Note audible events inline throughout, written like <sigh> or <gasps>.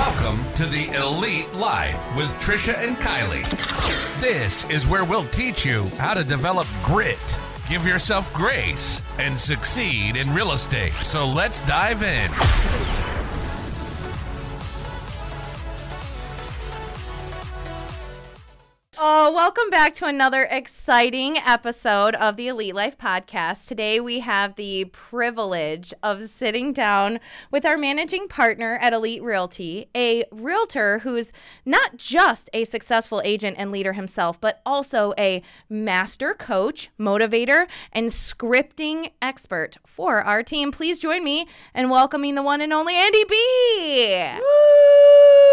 Welcome to the Elite Life with Trisha and Kylie. This is where we'll teach you how to develop grit, give yourself grace, and succeed in real estate. So let's dive in. Oh, welcome back to another exciting episode of the Elite Life podcast. Today we have the privilege of sitting down with our managing partner at Elite Realty, a realtor who's not just a successful agent and leader himself, but also a master coach, motivator, and scripting expert for our team. Please join me in welcoming the one and only Andy B. Woo!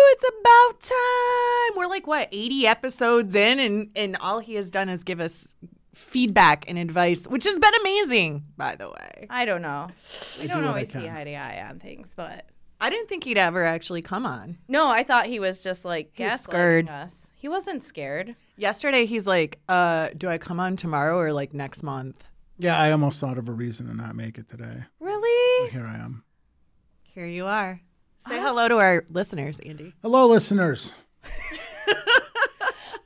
It's about time. We're like what 80 episodes in, and and all he has done is give us feedback and advice, which has been amazing, by the way. I don't know. We do don't what I always see can. eye to eye on things, but I didn't think he'd ever actually come on. no, I thought he was just like He gaslighting scared. us. He wasn't scared. Yesterday, he's like, "Uh, do I come on tomorrow or like next month?" Yeah, I almost thought of a reason to not make it today. Really? Here I am. Here you are. Say hello to our listeners, Andy. Hello, listeners. <laughs>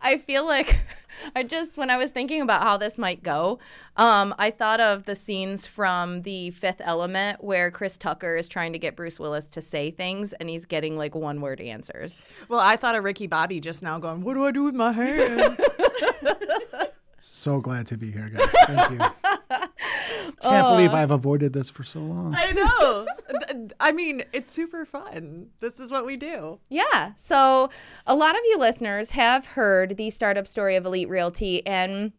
I feel like <laughs> I just when I was thinking about how this might go, um, I thought of the scenes from the Fifth Element where Chris Tucker is trying to get Bruce Willis to say things and he's getting like one word answers. Well, I thought of Ricky Bobby just now, going, "What do I do with my hands?" <laughs> So glad to be here, guys. Thank you. <laughs> Can't uh, believe I've avoided this for so long. I know. <laughs> I mean, it's super fun. This is what we do. Yeah. So a lot of you listeners have heard the startup story of Elite Realty and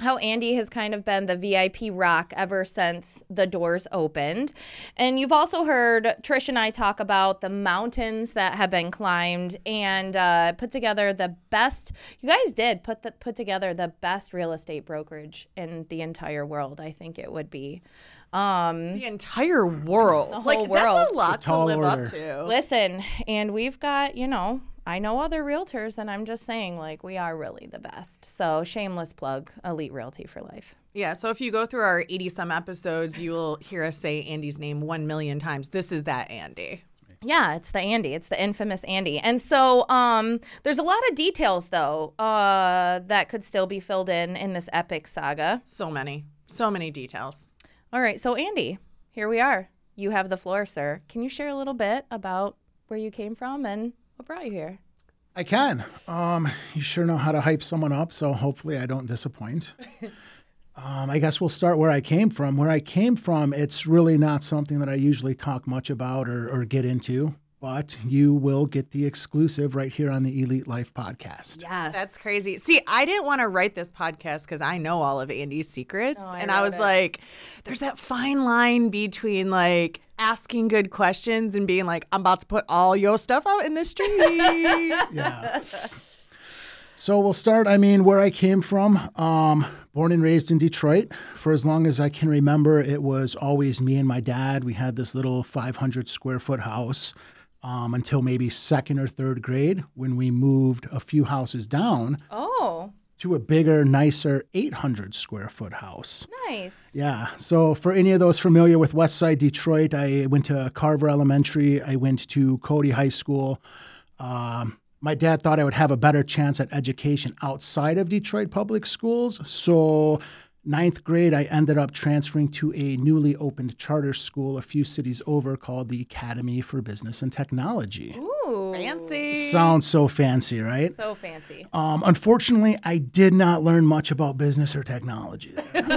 how Andy has kind of been the VIP rock ever since the doors opened. And you've also heard Trish and I talk about the mountains that have been climbed and uh, put together the best. You guys did put the, put together the best real estate brokerage in the entire world. I think it would be. Um, The entire world. <laughs> The like whole that's world. a lot It's to live order. up to. Listen, and we've got, you know, I know other realtors, and I'm just saying, like, we are really the best. So, shameless plug Elite Realty for Life. Yeah, so if you go through our 80 some episodes, you will hear us say Andy's name 1 million times. This is that Andy. Yeah, it's the Andy. It's the infamous Andy. And so um, there's a lot of details, though, uh, that could still be filled in in this epic saga. So many, so many details. All right, so Andy, here we are. You have the floor, sir. Can you share a little bit about where you came from and what brought you here? I can. Um, you sure know how to hype someone up, so hopefully I don't disappoint. <laughs> Um, I guess we'll start where I came from. Where I came from, it's really not something that I usually talk much about or, or get into, but you will get the exclusive right here on the Elite Life podcast. Yes. That's crazy. See, I didn't want to write this podcast because I know all of Andy's secrets. Oh, I and I was it. like, there's that fine line between like asking good questions and being like, I'm about to put all your stuff out in the street. <laughs> Yeah. So we'll start. I mean, where I came from, um, born and raised in Detroit. For as long as I can remember, it was always me and my dad. We had this little 500 square foot house um, until maybe second or third grade when we moved a few houses down oh, to a bigger, nicer 800 square foot house. nice. Yeah. So for any of those familiar with West Side Detroit, I went to Carver Elementary. I went to Cody High School. Um, my dad thought I would have a better chance at education outside of Detroit public schools. So ninth grade, I ended up transferring to a newly opened charter school a few cities over called the Academy for Business and Technology. Ooh. Fancy. Sounds so fancy, right? So fancy. Um, unfortunately, I did not learn much about business or technology. <laughs> Surprise.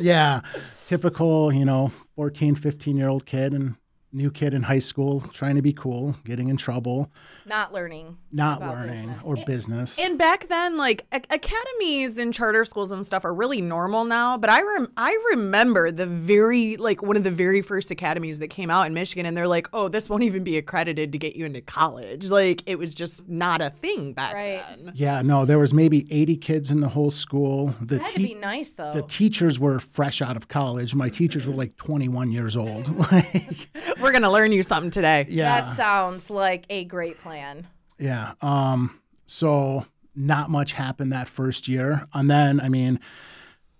Yeah, typical, you know, 14, 15 year old kid and new kid in high school trying to be cool, getting in trouble, Not learning. not learning business. or business. And back then, like a- academies and charter schools and stuff are really normal now. But I rem- I remember the very like one of the very first academies that came out in Michigan, and they're like, "Oh, this won't even be accredited to get you into college." Like it was just not a thing back Right. then. yeah, no, there was maybe 80 kids in the whole school. The, That had to be nice, though. the teachers were fresh out of college. My teachers were like 21 years old. <laughs> like, We're gonna learn you something today. yeah. That sounds like a great plan. Yeah. Um, so not much happened that first year. And then, I mean,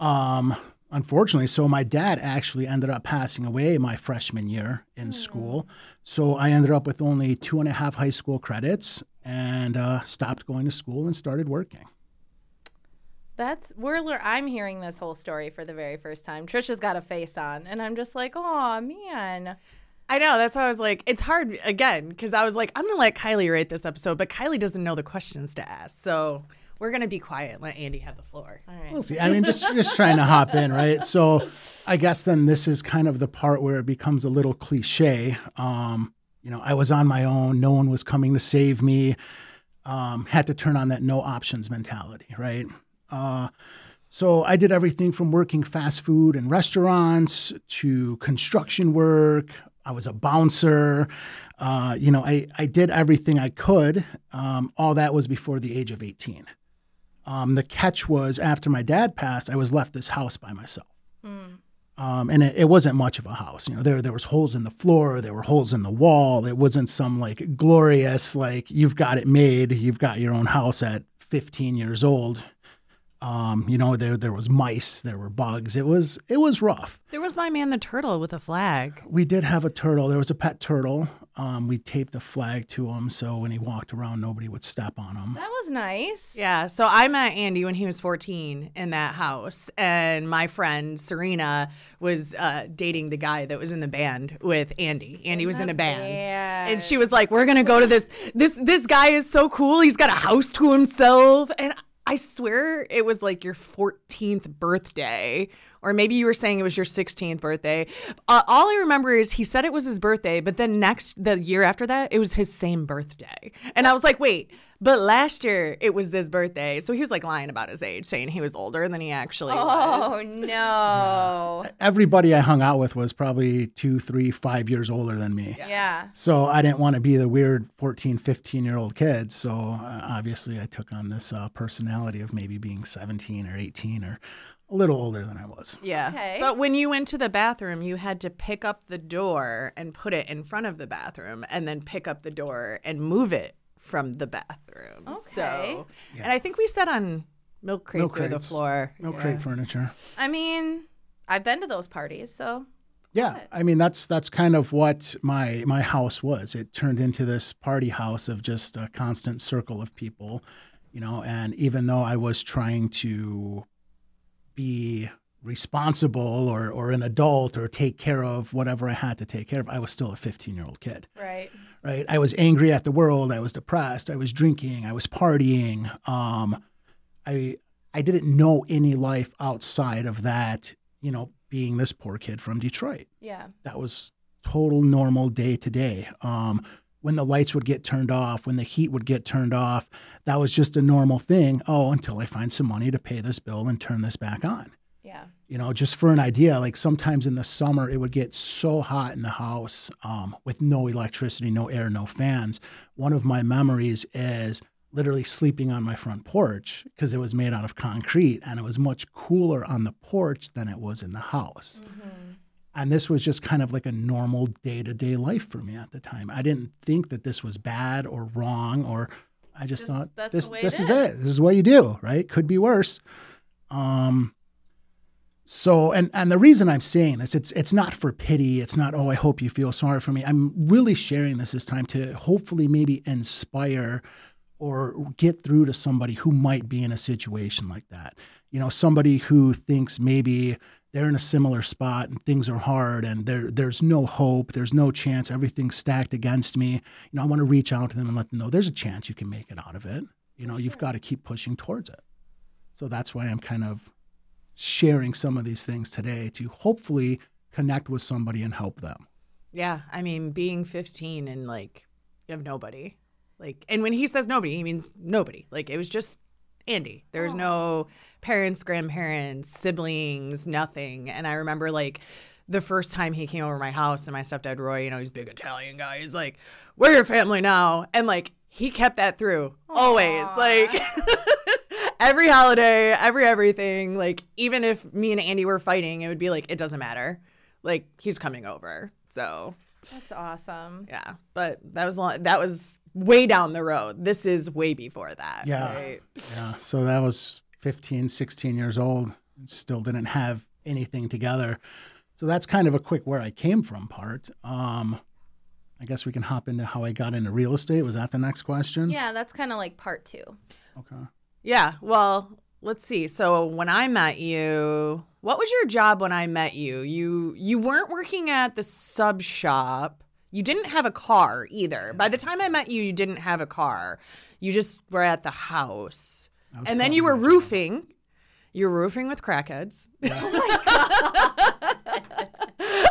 um, unfortunately, so my dad actually ended up passing away my freshman year in school. So I ended up with only two and a half high school credits and uh, stopped going to school and started working. That's we're I'm hearing this whole story for the very first time. Trisha's got a face on, and I'm just like, oh man. I know. That's why I was like, it's hard again because I was like, I'm gonna let Kylie rate this episode, but Kylie doesn't know the questions to ask, so we're gonna be quiet. and Let Andy have the floor. All right. We'll see. I mean, just just trying to hop in, right? So, I guess then this is kind of the part where it becomes a little cliche. Um, you know, I was on my own. No one was coming to save me. Um, had to turn on that no options mentality, right? Uh, so I did everything from working fast food and restaurants to construction work. I was a bouncer. Uh, you know, I, I did everything I could. Um, all that was before the age of 18. Um, the catch was after my dad passed, I was left this house by myself. Um, and it, it wasn't much of a house. You know, there there was holes in the floor, there were holes in the wall. It wasn't some like glorious like you've got it made, you've got your own house at 15 years old. Um, you know, there there was mice, there were bugs. It was it was rough. There was my man, the turtle, with a flag. We did have a turtle. There was a pet turtle. Um, we taped a flag to him so when he walked around, nobody would step on him. That was nice. Yeah. So I met Andy when he was 14 in that house, and my friend Serena was uh, dating the guy that was in the band with Andy. Andy was in a band. Yeah. And she was like, "We're gonna go to this. This this guy is so cool. He's got a house to himself." And I swear it was like your 14th birthday, or maybe you were saying it was your 16th birthday. Uh, all I remember is he said it was his birthday, but then next the year after that, it was his same birthday. And I was like, "Wait." But last year it was this birthday, so he was like lying about his age, saying he was older than he actually was. Oh no. Everybody I hung out with was probably two, three, five years older than me. Yeah. So I didn't want to be the weird 14, 15 year old kid. So uh, obviously I took on this uh, personality of maybe being 17 or 18 or a little older than I was. Yeah. Okay. But when you went to the bathroom, you had to pick up the door and put it in front of the bathroom and then pick up the door and move it from the bathroom. Okay. So, and I think we sat on milk crates, Milk or the floor. No Yeah. crate furniture. I mean, I've been to those parties, so Yeah, I mean that's that's kind of what my my house was. It turned into this party house of just a constant circle of people, you know. And even though I was trying to be responsible or or an adult or take care of whatever I had to take care of, I was still a 15 year old kid. right. Right? I was angry at the world. I was depressed. I was drinking. I was partying. Um, I I didn't know any life outside of that. You know, being this poor kid from Detroit. Yeah. That was total normal day to day. Um, when the lights would get turned off, when the heat would get turned off, that was just a normal thing. Oh, until I find some money to pay this bill and turn this back on Yeah. you know just for an idea like sometimes in the summer it would get so hot in the house um, with no electricity no air no fans. One of my memories is literally sleeping on my front porch because it was made out of concrete and it was much cooler on the porch than it was in the house. And this was just kind of like a normal day-to-day life for me at the time. I didn't think that this was bad or wrong or i just Just- thought this this is is. it. This is what you do right? Could be worse. Um so and and the reason I'm saying this, it's it's not for pity. It's not oh I hope you feel sorry for me. I'm really sharing this this time to hopefully maybe inspire or get through to somebody who might be in a situation like that. You know, somebody who thinks maybe they're in a similar spot and things are hard and there there's no hope, there's no chance, everything's stacked against me. You know, I want to reach out to them and let them know there's a chance you can make it out of it. You know, you've got to keep pushing towards it. So that's why I'm kind of sharing some of these things today to hopefully connect with somebody and help them. Yeah. I mean, being 15 and like you have nobody. Like, and when he says nobody, he means nobody. Like, it was just Andy. There was oh. no parents, grandparents, siblings, nothing. And I remember like the first time he came over to my house and my stepdad Roy, you know, he's a big Italian guy. He's like, "We're your family now," and like he kept that through always. Like <laughs> every holiday, every everything. Like even if me and Andy were fighting, it would be like it doesn't matter. Like he's coming over. So That's awesome. yeah, but that was long, that was way down the road. This is way before that. Yeah. right? Yeah. So that was 15, 16 years old. Still didn't have anything together. So that's kind of a quick where I came from part. Um, I guess we can hop into how I got into real estate. Was that the next question? Yeah, that's kind of like part two. Okay. Yeah. Well, let's see. So when I met you, what was your job when I met you? You you weren't working at the sub shop. You didn't have a car either. By the time I met you, you didn't have a car. You just were at the house. And then you were roofing. You're roofing with crackheads. <laughs> <laughs>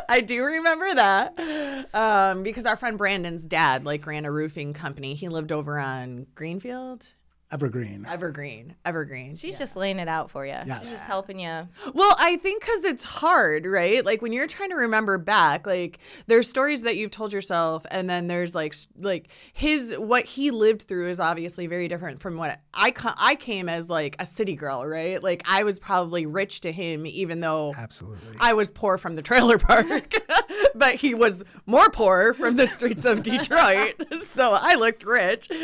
I do remember that um, because our friend Brandon's dad like ran a roofing company. He lived over on Greenfield, Evergreen. Evergreen, Evergreen. She's just laying it out for you. Yes. She's just helping you. Well, I think because it's hard, right? Like when you're trying to remember back, like there's stories that you've told yourself, and then there's like like his what he lived through is obviously very different from what I ca- I came as like a city girl, right? Like I was probably rich to him, even though Absolutely. I was poor from the trailer park, <laughs> but he was more poor from the streets of <laughs> Detroit. so I looked rich, had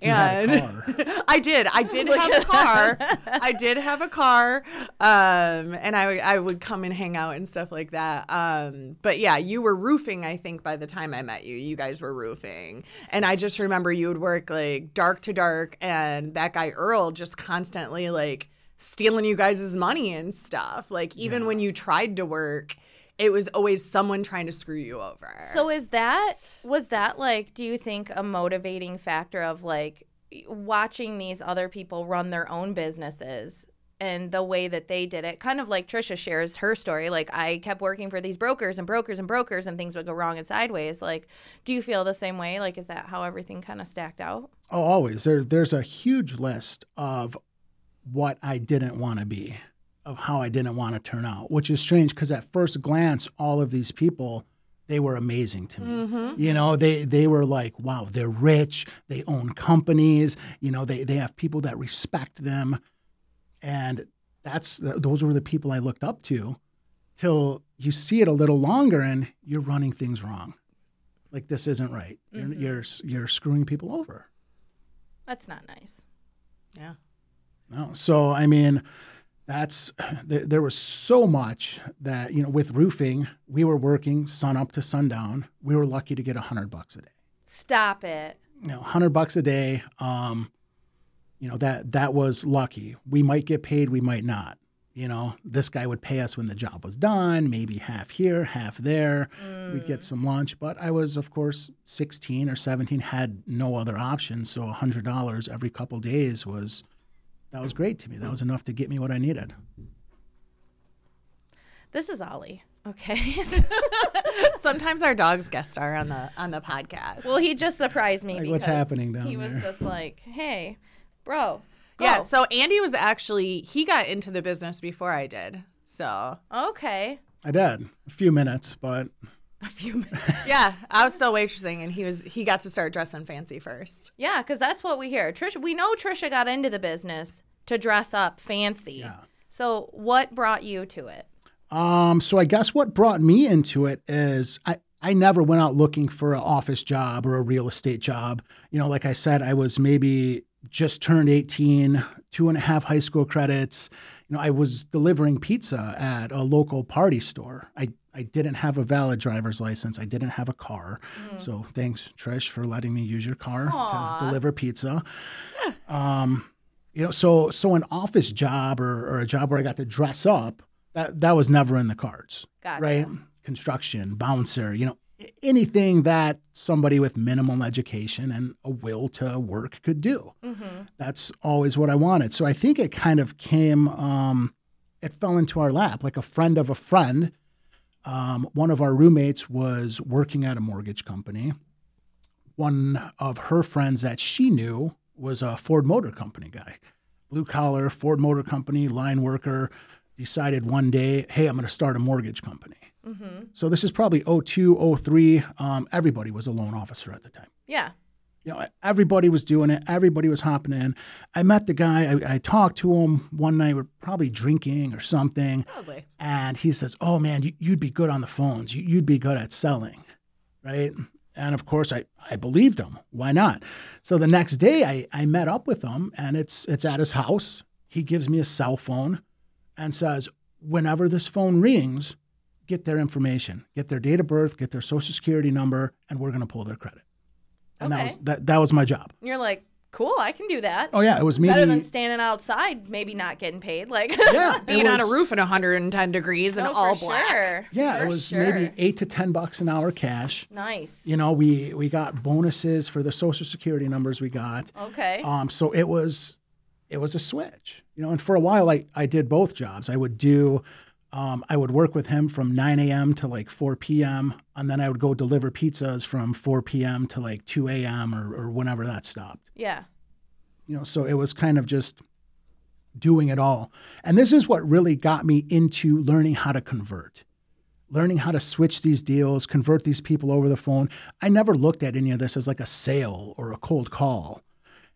a and car. <laughs> I did. I did have a car. I did have a car, um, and I I would come and hang out and stuff like that. Um, but yeah, you were roofing. I think by the time I met you, you guys were roofing, and I just remember you would work like dark to dark, and that guy Earl just constantly like stealing you guys' money and stuff. Like even when you tried to work. It was always someone trying to screw you over. So is that was that like do you think a motivating factor of like watching these other people run their own businesses and the way that they did it kind of like Trisha shares her story like I kept working for these brokers and brokers and brokers and things would go wrong and sideways. Like do you feel the same way? Like is that how everything kind of stacked out? Oh, always. There, there's a huge list of what I didn't want to be, of how I didn't want to turn out, which is strange because at first glance, all of these people, they were amazing to me. Mm-hmm. You know, they they were like, wow, they're rich, they own companies, you know, they they have people that respect them, and that's those were the people I looked up to, till you see it a little longer and you're running things wrong, like this isn't right. You're, mm-hmm. you're you're screwing people over. that's not nice yeah. No. So, I mean, that's <sighs> there, there was so much that, you know, with roofing, we were working sun up to sundown. We were lucky to get a hundred bucks a day. stop it You know, hundred bucks a day. Um, you know, that that was lucky. We might get paid, we might not. You know, this guy would pay us when the job was done, maybe half here, half there. We'd get some lunch. But I was, of course, 16 or 17, had no other option. So $100 every couple days was, that was great to me. That was enough to get me what I needed. this is Ollie okay <laughs> Sometimes our dogs guest star on the on the podcast. well he just surprised me Like, what's happening down he was just like hey bro go. Yeah, so Andy was actually he got into the business before I did. So okay I did a few minutes, but a few minutes <laughs> yeah, I was still waitressing, and he was he got to start dressing fancy first. Yeah, because that's what we hear. Trisha, we know Trisha got into the business to dress up fancy. Yeah. So what brought you to it? Um, so I guess what brought me into it is I, I never went out looking for an office job or a real estate job. You know, like I said, I was maybe just turned 18, two and a half high school credits. You know, I was delivering pizza at a local party store. I, I didn't have a valid driver's license. I didn't have a car. So thanks, Trish, for letting me use your car to deliver pizza. Um, you know, so so an office job or, or a job where I got to dress up, that that was never in the cards. Gotcha. Right? Construction, bouncer, you know, anything that somebody with minimal education and a will to work could do. That's always what I wanted. So I think it kind of came um it fell into our lap like a friend of a friend. Um, one of our roommates was working at a mortgage company. One of her friends that she knew was a Ford Motor Company guy, blue collar Ford Motor Company line worker. Decided one day, hey, I'm going to start a mortgage company. So this is probably 02, 03. Um, everybody was a loan officer at the time Yeah. you know, everybody was doing it. Everybody was hopping in. I met the guy. I, I talked to him one night. We're probably drinking or something. Probably. And he says, "Oh man, you, you'd be good on the phones. You, you'd be good at selling, right?" And of course, I, I believed him. Why not? So the next day, I, I met up with him, and it's it's at his house. He gives me a cell phone, and says, whenever this phone rings, get their information, get their date of birth, get their social security number, and we're going to pull their credit. And that Okay. was that, that was my job. You're like, cool, I can do that. Oh yeah, it was maybe Better than standing outside, maybe not getting paid. Like, <laughs> <laughs> yeah, it Being on a roof at 110 degrees and no, all for black. Sure. Yeah, For it was sure. maybe eight to ten bucks an hour cash. nice. You know, we we got bonuses for the social security numbers we got. Okay. Um, so it was it was a switch, you know. And for a while, I I did both jobs. I would do, um, I would work with him from 9 a.m. to like 4 p.m. and then I would go deliver pizzas from 4 p.m. to like 2 a.m. or or whenever that stopped. Yeah. You know, so it was kind of just doing it all. And this is what really got me into learning how to convert. Learning how to switch these deals, convert these people over the phone. I never looked at any of this as like a sale or a cold call.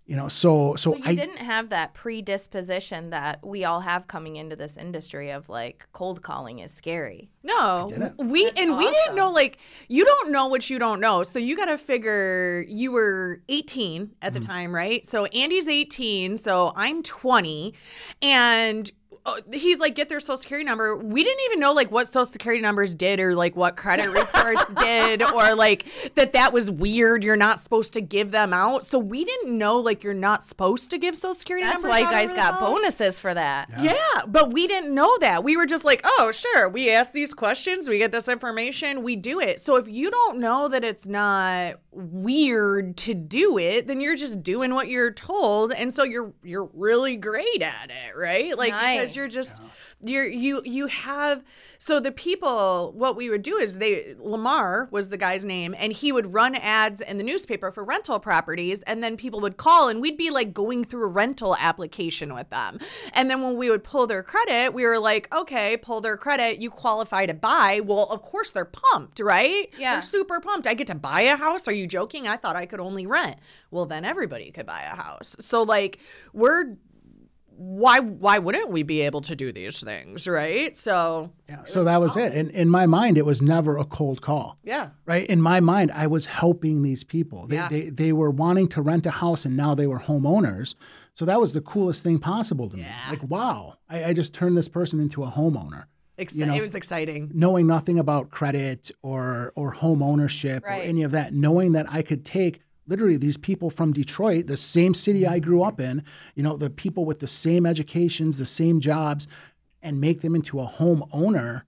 You know, so so, So you I didn't have that predisposition that we all have coming into this industry of like cold calling is scary. No, we That's and we didn't know like you don't know what you don't know. So you got to figure you were 18 at the mm. time, right? So Andy's 18, so I'm 20, and Oh, he's like get their social security number. We didn't even know like what social security numbers did or like what credit reports <laughs> did or like that that was weird. You're not supposed to give them out. So we didn't know like you're not supposed to give social security That's numbers That's why you guys got phone. bonuses for that. Yeah, but we didn't know that. We were just like, oh, sure, we ask these questions, we get this information, we do it. So if you don't know that it's not weird to do it, then you're just doing what you're told, and so you're you're really great at it, right? Like Nice. because you're just you're you you have so the people what we would do is they Lamar was the guy's name and he would run ads in the newspaper for rental properties and then people would call and we'd be like going through a rental application with them. And then when we would pull their credit, we were like, "Okay, pull their credit, you qualify to buy." Well, of course they're pumped, right? Yeah. They're super pumped. I get to buy a house? Are you joking? I thought I could only rent. Well, then everybody could buy a house. So like we're why why wouldn't we be able to do these things, right? So yeah, so that was it. And in my mind, it was never a cold call. yeah. Right. In my mind, I was helping these people. They, Yeah. they, they were wanting to rent a house and now they were homeowners. So that was the coolest thing possible to me. Like, wow, I, I just turned this person into a homeowner. Exci- You know, it was exciting. knowing nothing about credit or or home ownership Right. or any of that, knowing that I could take literally these people from Detroit, the same city I grew up in, you know, the people with the same educations, the same jobs, and make them into a home owner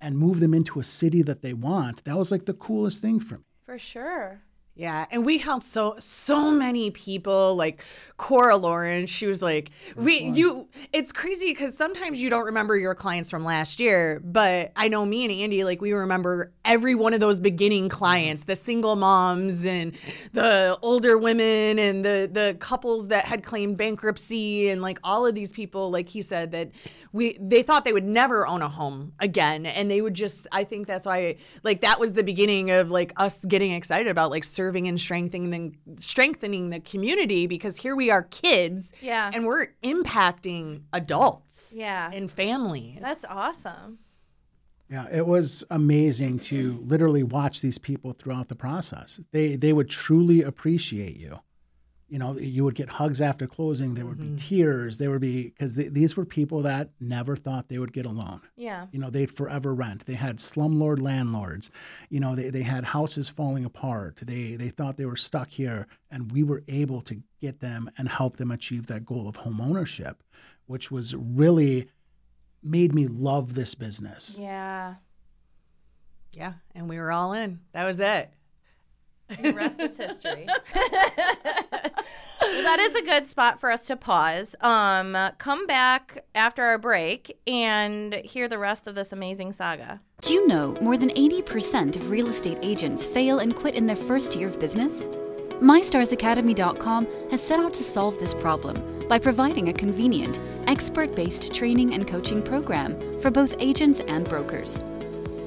and move them into a city that they want. That was like the coolest thing for me. For sure. Yeah, and we helped so so many people. Like Cora Lawrence, she was like, "We you." It's crazy because sometimes you don't remember your clients from last year, but I know me and Andy, like we remember every one of those beginning clients, the single moms and the older women and the the couples that had claimed bankruptcy and like all of these people. Like he said that we they thought they would never own a home again, and they would just. I think that's why like that was the beginning of like us getting excited about like serving and strengthening strengthening the community because here we are kids Yeah. and we're impacting adults Yeah. and families That's awesome. Yeah, it was amazing to literally watch these people throughout the process. They they would truly appreciate you. You know, you would get hugs after closing. There would be mm-hmm. tears. There would be because these were people that never thought they would get a loan. Yeah. You know, they'd forever rent. They had slumlord landlords. You know, they, they had houses falling apart. They they thought they were stuck here, and we were able to get them and help them achieve that goal of home ownership, which was really made me love this business. Yeah. yeah and we were all in that was it And the rest is history. Well, that is a good spot for us to pause. Um, come back after our break and hear the rest of this amazing saga. Do you know more than 80% of real estate agents fail and quit in their first year of business? MyStarsAcademy.com has set out to solve this problem by providing a convenient, expert based training and coaching program for both agents and brokers.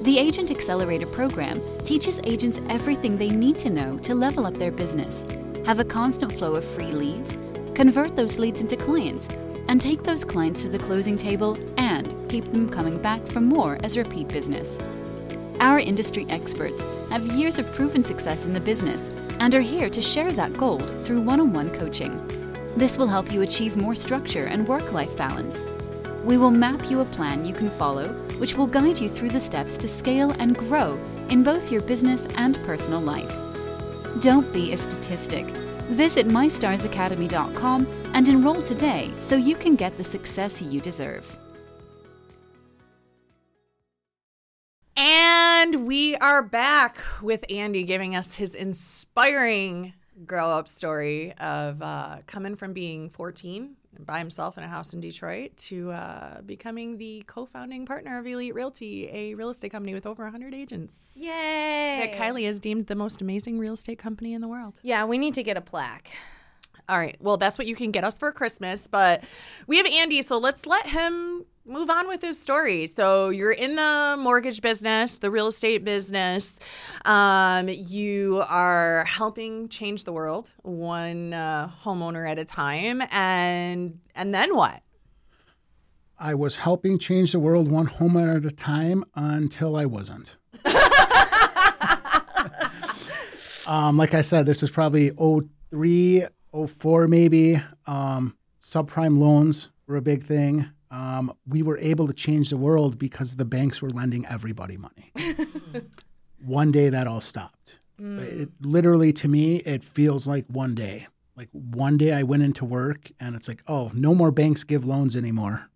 The Agent Accelerator program teaches agents everything they need to know to level up their business, have a constant flow of free leads, convert those leads into clients, and take those clients to the closing table and keep them coming back for more as repeat business. Our industry experts have years of proven success in the business and are here to share that gold through one on one coaching. This will help you achieve more structure and work life balance. We will map you a plan you can follow, which will guide you through the steps to scale and grow in both your business and personal life. Don't be a statistic. Visit mystarsacademy.com and enroll today so you can get the success you deserve. And we are back with Andy giving us his inspiring grow up story of uh, coming from being 14 by himself in a house in Detroit to uh, becoming the co founding partner of Elite Realty, a real estate company with over 100 agents. Yay! That Kylie is deemed the most amazing real estate company in the world. Yeah, we need to get a plaque. All right. Well, that's what you can get us for Christmas. But we have Andy, so let's let him move on with his story. So you're in the mortgage business, the real estate business. Um, you are helping change the world one uh, homeowner at a time, and and then what? I was helping change the world one homeowner at a time until I wasn't. <laughs> um, like I said, this is probably 03, 04 maybe. Um, subprime loans were a big thing. Um, we were able to change the world because the banks were lending everybody money. <laughs> one day that all stopped. It, literally, to me, it feels like one day. Like one day I went into work and it's like, oh, no more banks give loans anymore.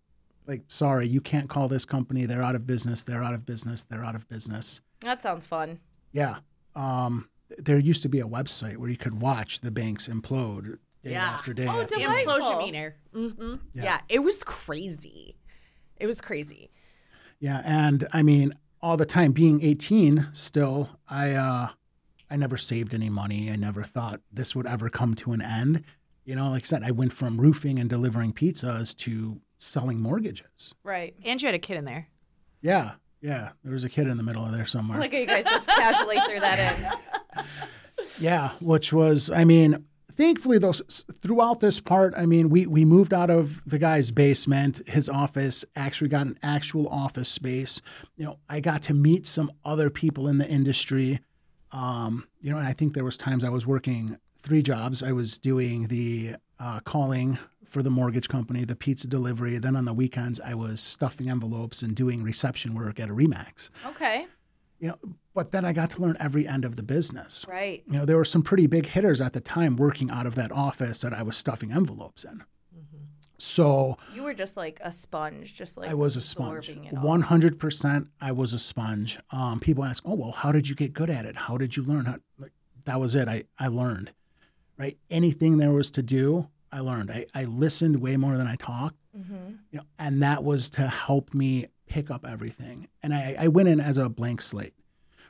Like, sorry, you can't call this company. They're out of business. They're out of business. They're out of business. That sounds fun. Yeah. Um, there used to be a website where you could watch the banks implode day Yeah. after day. Oh, after did day. I- Delightful. Implosion meter. hmm Yeah. yeah, it was crazy. It was crazy. Yeah, and I mean, all the time being 18 still, I uh I never saved any money. I never thought this would ever come to an end. You know, like I said, I went from roofing and delivering pizzas to selling mortgages. Right. And you had a kid in there. Yeah, yeah. There was a kid in the middle of there somewhere. Like you guys just casually threw that in. <laughs> Yeah, which was, I mean, thankfully, those throughout this part, I mean, we we moved out of the guy's basement. His office actually got an actual office space. You know, I got to meet some other people in the industry. Um, you know, and I think there was times I was working three jobs. I was doing the uh, calling for the mortgage company, the pizza delivery. Then on the weekends, I was stuffing envelopes and doing reception work at a Remax. Okay. You know, but then I got to learn every end of the business Right. you know, there were some pretty big hitters at the time working out of that office that I was stuffing envelopes in. So You were just like a sponge, just like I was a sponge. absorbing it all. One hundred percent, I was a sponge. Um, people ask, "Oh, well, how did you get good at it? How did you learn?" How, like, that was it. I I learned. Right, anything there was to do, I learned. I, I listened way more than I talked. Mm-hmm. You know, and that was to help me pick up everything. And I, I went in as a blank slate.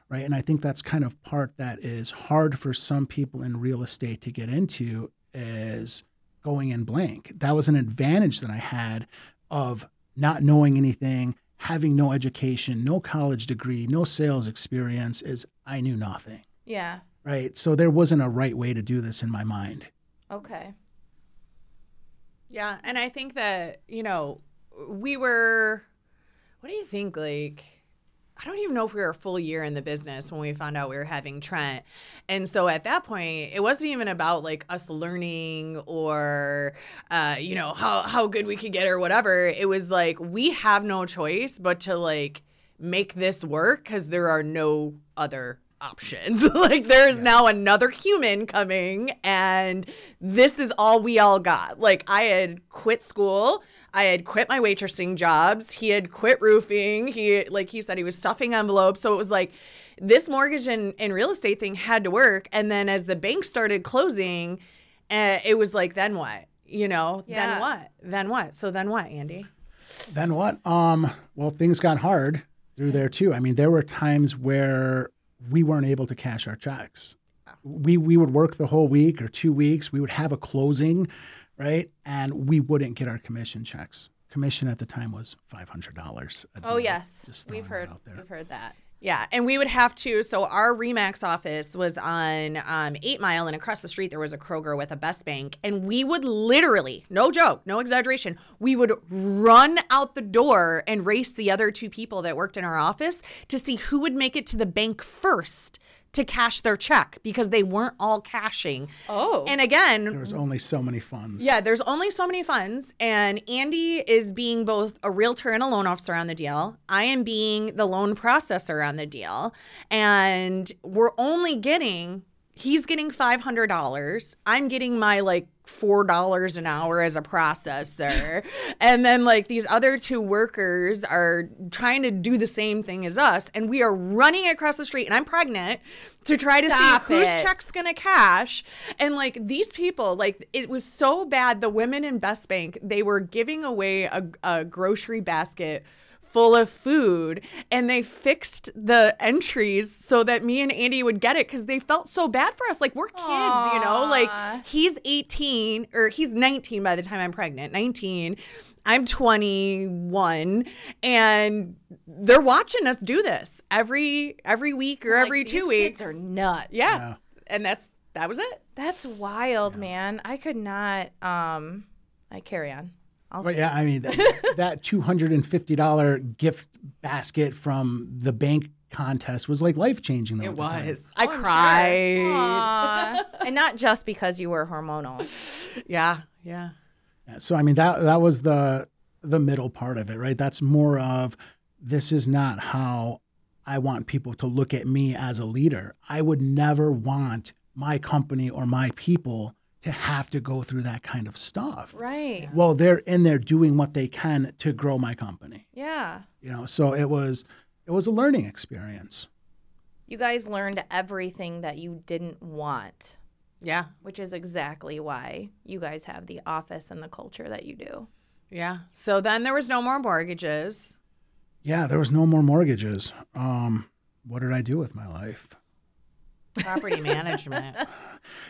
Right? And I think that's kind of part that is hard for some people in real estate to get into is going in blank. That was an advantage that I had of not knowing anything, having no education, no college degree, no sales experience is I knew nothing, Yeah. right? So there wasn't a right way to do this in my mind. Okay. Yeah, and I think that you know we were. What do you think? Like, I don't even know if we were a full year in the business when we found out we were having Trent, and so at that point, it wasn't even about like us learning or, uh, you know, how how good we could get or whatever. It was like we have no choice but to like make this work because there are no other options. <laughs> like there's now another human coming and this is all we all got. Like I had quit school. I had quit my waitressing jobs. He had quit roofing. He like he said he was stuffing envelopes. So it was like this mortgage and, and real estate thing had to work. And then as the bank started closing, uh, it was like, then what? You know, Yeah. then what? Then what? So then what, Andy? Then what? Um, well, things got hard through there too. I mean, there were times where we weren't able to cash our checks. We we would work the whole week or two weeks. We would have a closing, right? And we wouldn't get our commission checks. Commission at the time was five hundred dollars. Oh yes, we've heard that out there. we've heard that. Yeah, and we would have to. So our Remax office was on um, Eight Mile, and across the street there was a Kroger with a Best Bank, and we would literally, no joke, no exaggeration, we would run out the door and race the other two people that worked in our office to see who would make it to the bank first to cash their check because they weren't all cashing. Oh. And again, There was only so many funds. yeah, there's only so many funds, and Andy is being both a realtor and a loan officer on the deal. I am being the loan processor on the deal, and we're only getting. He's getting five hundred dollars. I'm getting my like four dollars an hour as a processor, <laughs> and then like these other two workers are trying to do the same thing as us, and we are running across the street. And I'm pregnant to try to Stop see whose it. checks gonna cash and like these people like it was so bad the women in best bank they were giving away a, a grocery basket full of food and they fixed the entries so that me and andy would get it because they felt so bad for us like we're kids you know like he's 18 or he's 19 by the time i'm pregnant 19 i'm 21 and they're watching us do this every every week or every two these weeks kids are nuts. yeah. And that's that was it. That's wild, man. I could not. Um, I carry on. I'll But yeah, I mean that, <laughs> that two hundred and fifty dollar gift basket from the bank contest was like life changing. It was. I oh, cried. Aw. and not just because you were hormonal. <laughs> Yeah. Yeah. Yeah, So I mean that that was the the middle part of it, right? That's more of this is not how I want people to look at me as a leader. I would never want my company or my people to have to go through that kind of stuff. Right. Well, they're in there doing what they can to grow my company. Yeah. You know, so it was it was a learning experience. You guys learned everything that you didn't want, Yeah. which is exactly why you guys have the office and the culture that you do. Yeah. So then there was no more mortgages. Yeah, there was no more mortgages. Um, what did I do with my life? Property management. <laughs>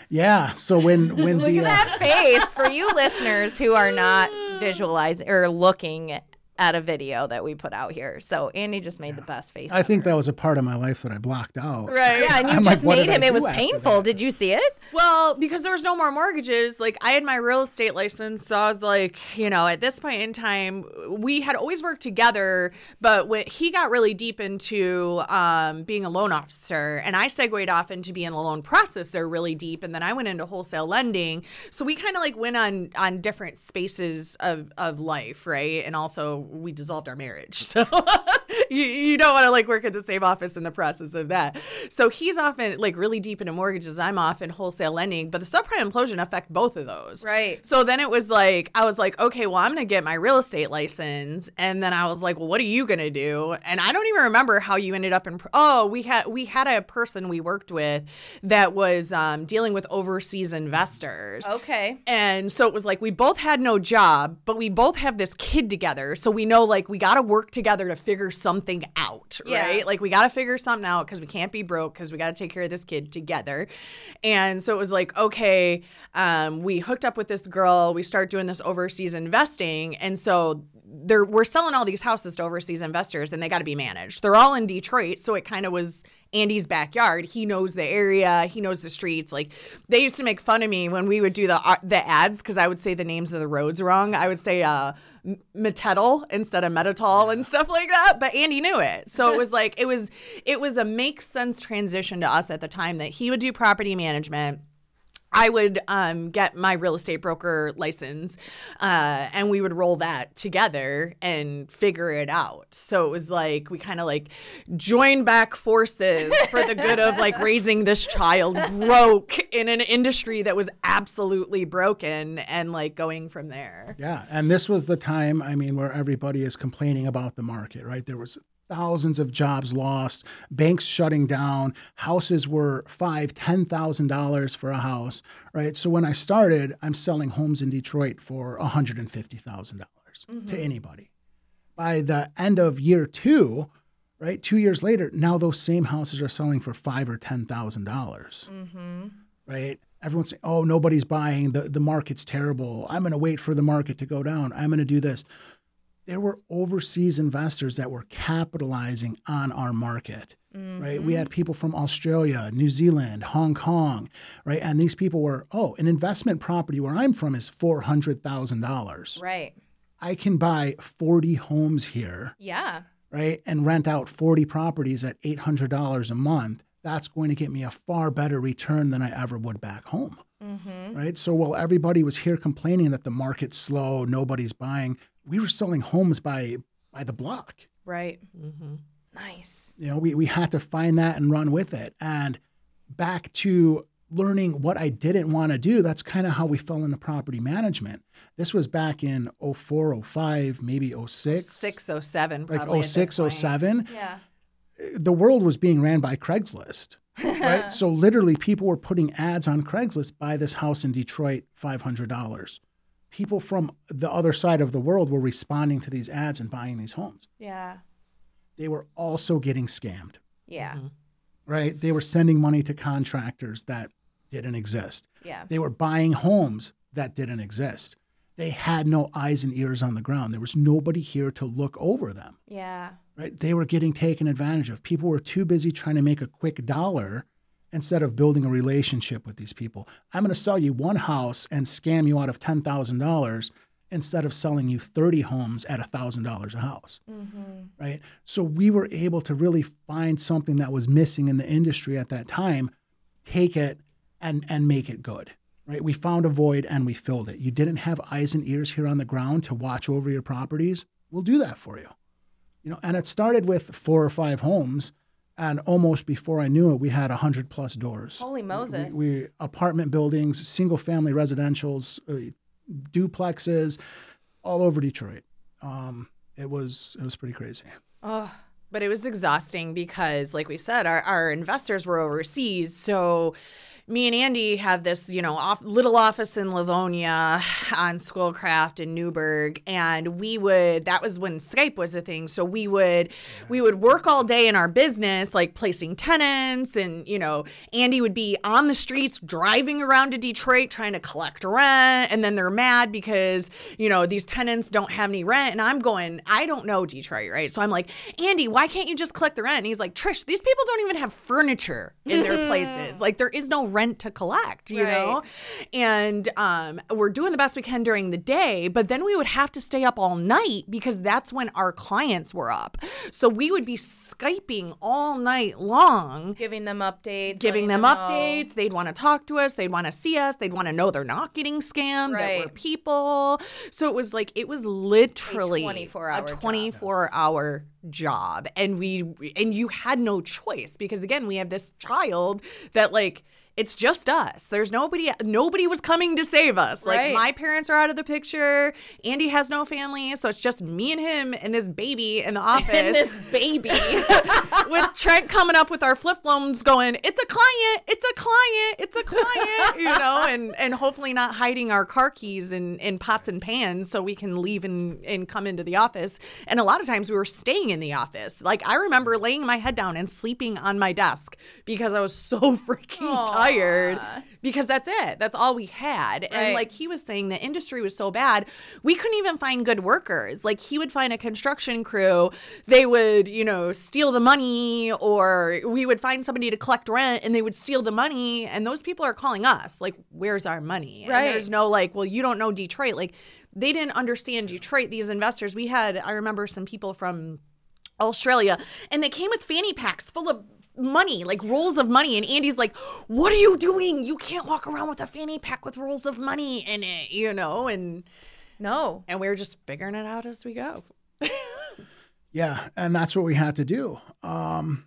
Yeah, so when when Look the at uh, that face for you listeners who are not visualizing or looking at a video that we put out here. So Andy just made the best face. I think that was a part of my life that I blocked out. Right. Yeah, and you I'm just what made him. It was painful. Did you see it? Well, because there was no more mortgages, like I had my real estate license, so I was like, you know, at this point in time, we had always worked together, but when he got really deep into um, being a loan officer, and I segued off into being a loan processor really deep, and then I went into wholesale lending. So we kind of like went on on different spaces of of life, right? And also we dissolved our marriage, <laughs> so you, you don't want to like work at the same office in the process of that. So he's often like really deep into mortgages. I'm off in wholesale lending, but the subprime implosion affect both of those. Right. So then it was like I was like, okay, well I'm gonna get my real estate license, and then I was like, well, what are you gonna do? And I don't even remember how you ended up in. Oh, we had we had a person we worked with that was um, dealing with overseas investors. Okay. And so it was like we both had no job, but we both have this kid together. So we know like we got to work together to figure something out, Yeah. right? Like we got to figure something out because we can't be broke because we got to take care of this kid together. And so it was like, okay, um, we hooked up with this girl. We start doing this overseas investing. And so they're, we're selling all these houses to overseas investors and they got to be managed. They're all in Detroit. So it kind of was Andy's backyard. He knows the area. He knows the streets. Like they used to make fun of me when we would do the uh, the ads because I would say the names of the roads wrong. I would say uh, M- Metetol instead of Metatol and stuff like that. But Andy knew it, so it <laughs> was like it was it was a make sense transition to us at the time that he would do property management. I would um, get my real estate broker license, uh, and we would roll that together and figure it out. So it was like we kind of like joined back forces for the good of like raising this child broke in an industry that was absolutely broken, and like going from there. Yeah, and this was the time, I mean, where everybody is complaining about the market, right? There was thousands of jobs lost, banks shutting down, houses were five, ten thousand dollars for a house, right? So when I started, I'm selling homes in Detroit for one hundred and fifty thousand dollars to mm-hmm. anybody. By the end of year two, right, two years later, now those same houses are selling for five or ten thousand dollars mm-hmm. right? Everyone's saying, "Oh, nobody's buying. the The market's terrible. I'm going to wait for the market to go down. I'm going to do this." There were overseas investors that were capitalizing on our market, right? We mm-hmm. had people from Australia, New Zealand, Hong Kong, right? And these people were, "Oh, an investment property where I'm from is four hundred thousand dollars. Right. I can buy forty homes here." Yeah. right? And rent out 40 properties at $800 a month that's going to get me a far better return than I ever would back home. Mm-hmm. Right. So while everybody was here complaining that the market's slow, nobody's buying, we were selling homes by by the block. Right. Mm-hmm. Nice. You know, we, we had to find that and run with it. And back to learning what I didn't want to do, that's kind of how we fell into property management. This was back in 04, 05, maybe 06. 607 like probably. at 06, 07 Yeah. the world was being ran by Craigslist, <laughs> right? so literally, people were putting ads on Craigslist. Buy this house in Detroit, five hundred dollars. People from the other side of the world were responding to these ads and buying these homes. Yeah. They were also getting scammed, Yeah. Mm-hmm. right? They were sending money to contractors that didn't exist. Yeah. They were buying homes that didn't exist. They had no eyes and ears on the ground. There was nobody here to look over them. Yeah. right? They were getting taken advantage of. People were too busy trying to make a quick dollar instead of building a relationship with these people. I'm going to sell you one house and scam you out of $10,000 instead of selling you 30 homes at $1,000 a house, mm-hmm. right? So we were able to really find something that was missing in the industry at that time, take it and and make it good. Right? We found a void and we filled it. You didn't have eyes and ears here on the ground to watch over your properties. We'll do that for you you know and it started with four or five homes and almost before i knew it we had 100 plus doors Holy Moses. we, we apartment buildings single family residentials uh, duplexes all over detroit um, it was it was pretty crazy oh. But it was exhausting because, like we said, our, our investors were overseas. So me and Andy have this, you know, off, little office in Livonia on Schoolcraft in Newburgh, and we would. That was when Skype was a thing. So we would we would work all day in our business, like placing tenants, and you know, Andy would be on the streets driving around to Detroit trying to collect rent, and then they're mad because you know these tenants don't have any rent, and I'm going, I don't know Detroit, right? So I'm like, Andy, why can't you just collect the rent? And he's like, Trish, these people don't even have furniture in their <laughs> places. Like there is no rent to collect, you know? And um, we're doing the best we can during the day, but then we would have to stay up all night because that's when our clients were up. So we would be Skyping all night long Giving them updates. giving them updates. They'd want to talk to us. They'd want to see us. They'd want to know they're not getting scammed, that we're Right. people. So it was like it was literally 24 hour a job. 24 hour job. And we and you had no choice because again, we have this child that like it's just us. There's nobody nobody was coming to save us. Like my parents are out of the picture. Andy has no family, so it's just me and him and this baby in the <laughs> office And this baby. <laughs> with Trent coming up with our flip phones going, it's a client, it's a client, it's a client, you know, <laughs> and and hopefully not hiding our car keys in, in pots and pans so we can leave and, and come into the office. And a lot of times we were staying in the office. Like I remember laying my head down and sleeping on my desk because I was so freaking tired. Because that's it. That's all we had. Right. And like he was saying, the industry was so bad, we couldn't even find good workers. Like he would find a construction crew, they would, you know, steal the money, or we would find somebody to collect rent and they would steal the money. And those people are calling us, like, where's our money? Right. And there's no like, well, you don't know Detroit. Like they didn't understand Detroit, these investors. We had, I remember some people from Australia, and they came with fanny packs full of money, like rolls of money. And Andy's like, "What are you doing? You can't walk around with a fanny pack with rolls of money in it, you know." And no. and we were just figuring it out as we go. <laughs> Yeah, and that's what we had to do. Um,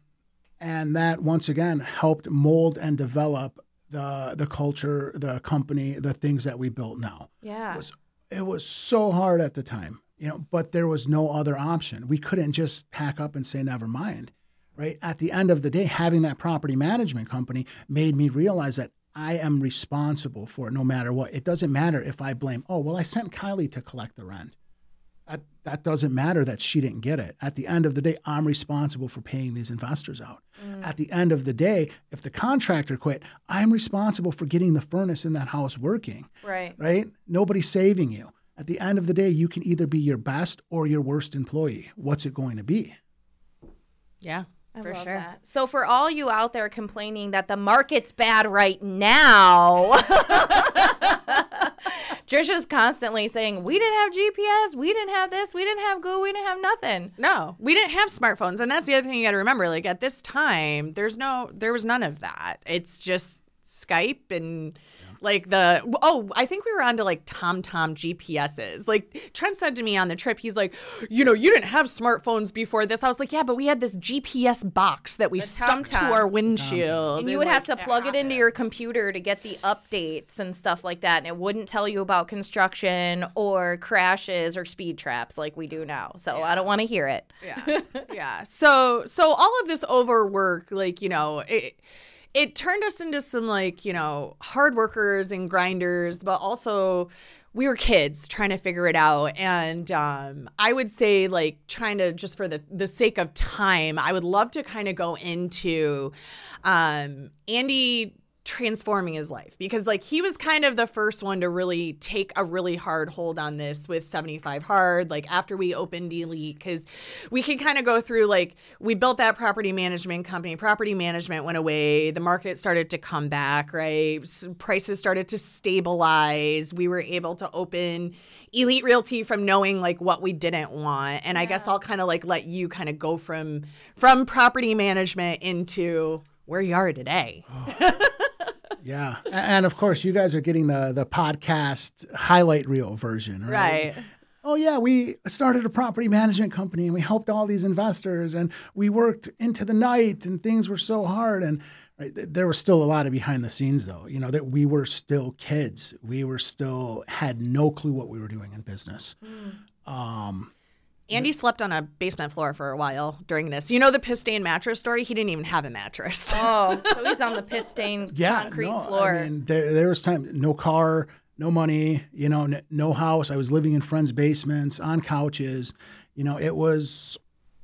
and that once again helped mold and develop the the culture, the company, the things that we built now. Yeah. It was it was so hard at the time, you know, but there was no other option. We couldn't just pack up and say never mind. Right? At the end of the day, having that property management company made me realize that I am responsible for it no matter what. It doesn't matter if I blame, oh, well, I sent Kylie to collect the rent. That, that doesn't matter that she didn't get it. At the end of the day, I'm responsible for paying these investors out. Mm. At the end of the day, if the contractor quit, I'm responsible for getting the furnace in that house working Right. right? Nobody's saving you. At the end of the day, you can either be your best or your worst employee. What's it going to be? Yeah, I for sure. that. So for all you out there complaining that the market's bad right now, <laughs> Trisha's constantly saying, We didn't have GPS, we didn't have this, we didn't have Google, we didn't have nothing. No, we didn't have smartphones, and that's the other thing you got to remember. Like at this time, there's no, there was none of that. It's just Skype and like the oh, I think we were on to like TomTom GPSs. Like Trent said to me on the trip, he's like, you know, you didn't have smartphones before this. I was like, yeah, but we had this GPS box that we stuck to our windshield. And you would have to plug it into your computer to get the updates and stuff like that. And it wouldn't tell you about construction or crashes or speed traps like we do now. So I don't want to hear it. yeah yeah so so all of this overwork like you know it it turned us into some like you know hard workers and grinders but also we were kids trying to figure it out. And um, i would say like trying to just for the the sake of time i would love to kind of go into um, andy transforming his life because like he was kind of the first one to really take a really hard hold on this with 75 hard like after we opened elite because we can kind of go through like we built that property management company. Property management went away. The market started to come back right? S- prices started to stabilize. We were able to open elite realty from knowing like what we didn't want. And i guess i'll kind of like let you kind of go from from property management into where you are today <gasps> <laughs> Yeah, and of course, you guys are getting the the podcast highlight reel version, right? right Oh yeah, we started a property management company and we helped all these investors and we worked into the night and things were so hard and right, th- there was still a lot of behind the scenes though. You know that we were still kids. We were still had no clue what we were doing in business. Um, Andy slept on a basement floor for a while during this. You know the piss stain mattress story? He didn't even have a mattress. Oh, so <laughs> he's on the piss stained yeah, concrete no, floor. I mean, there there was time, no car, no money, you know, n- no house. I was living in friends' basements on couches. You know, it was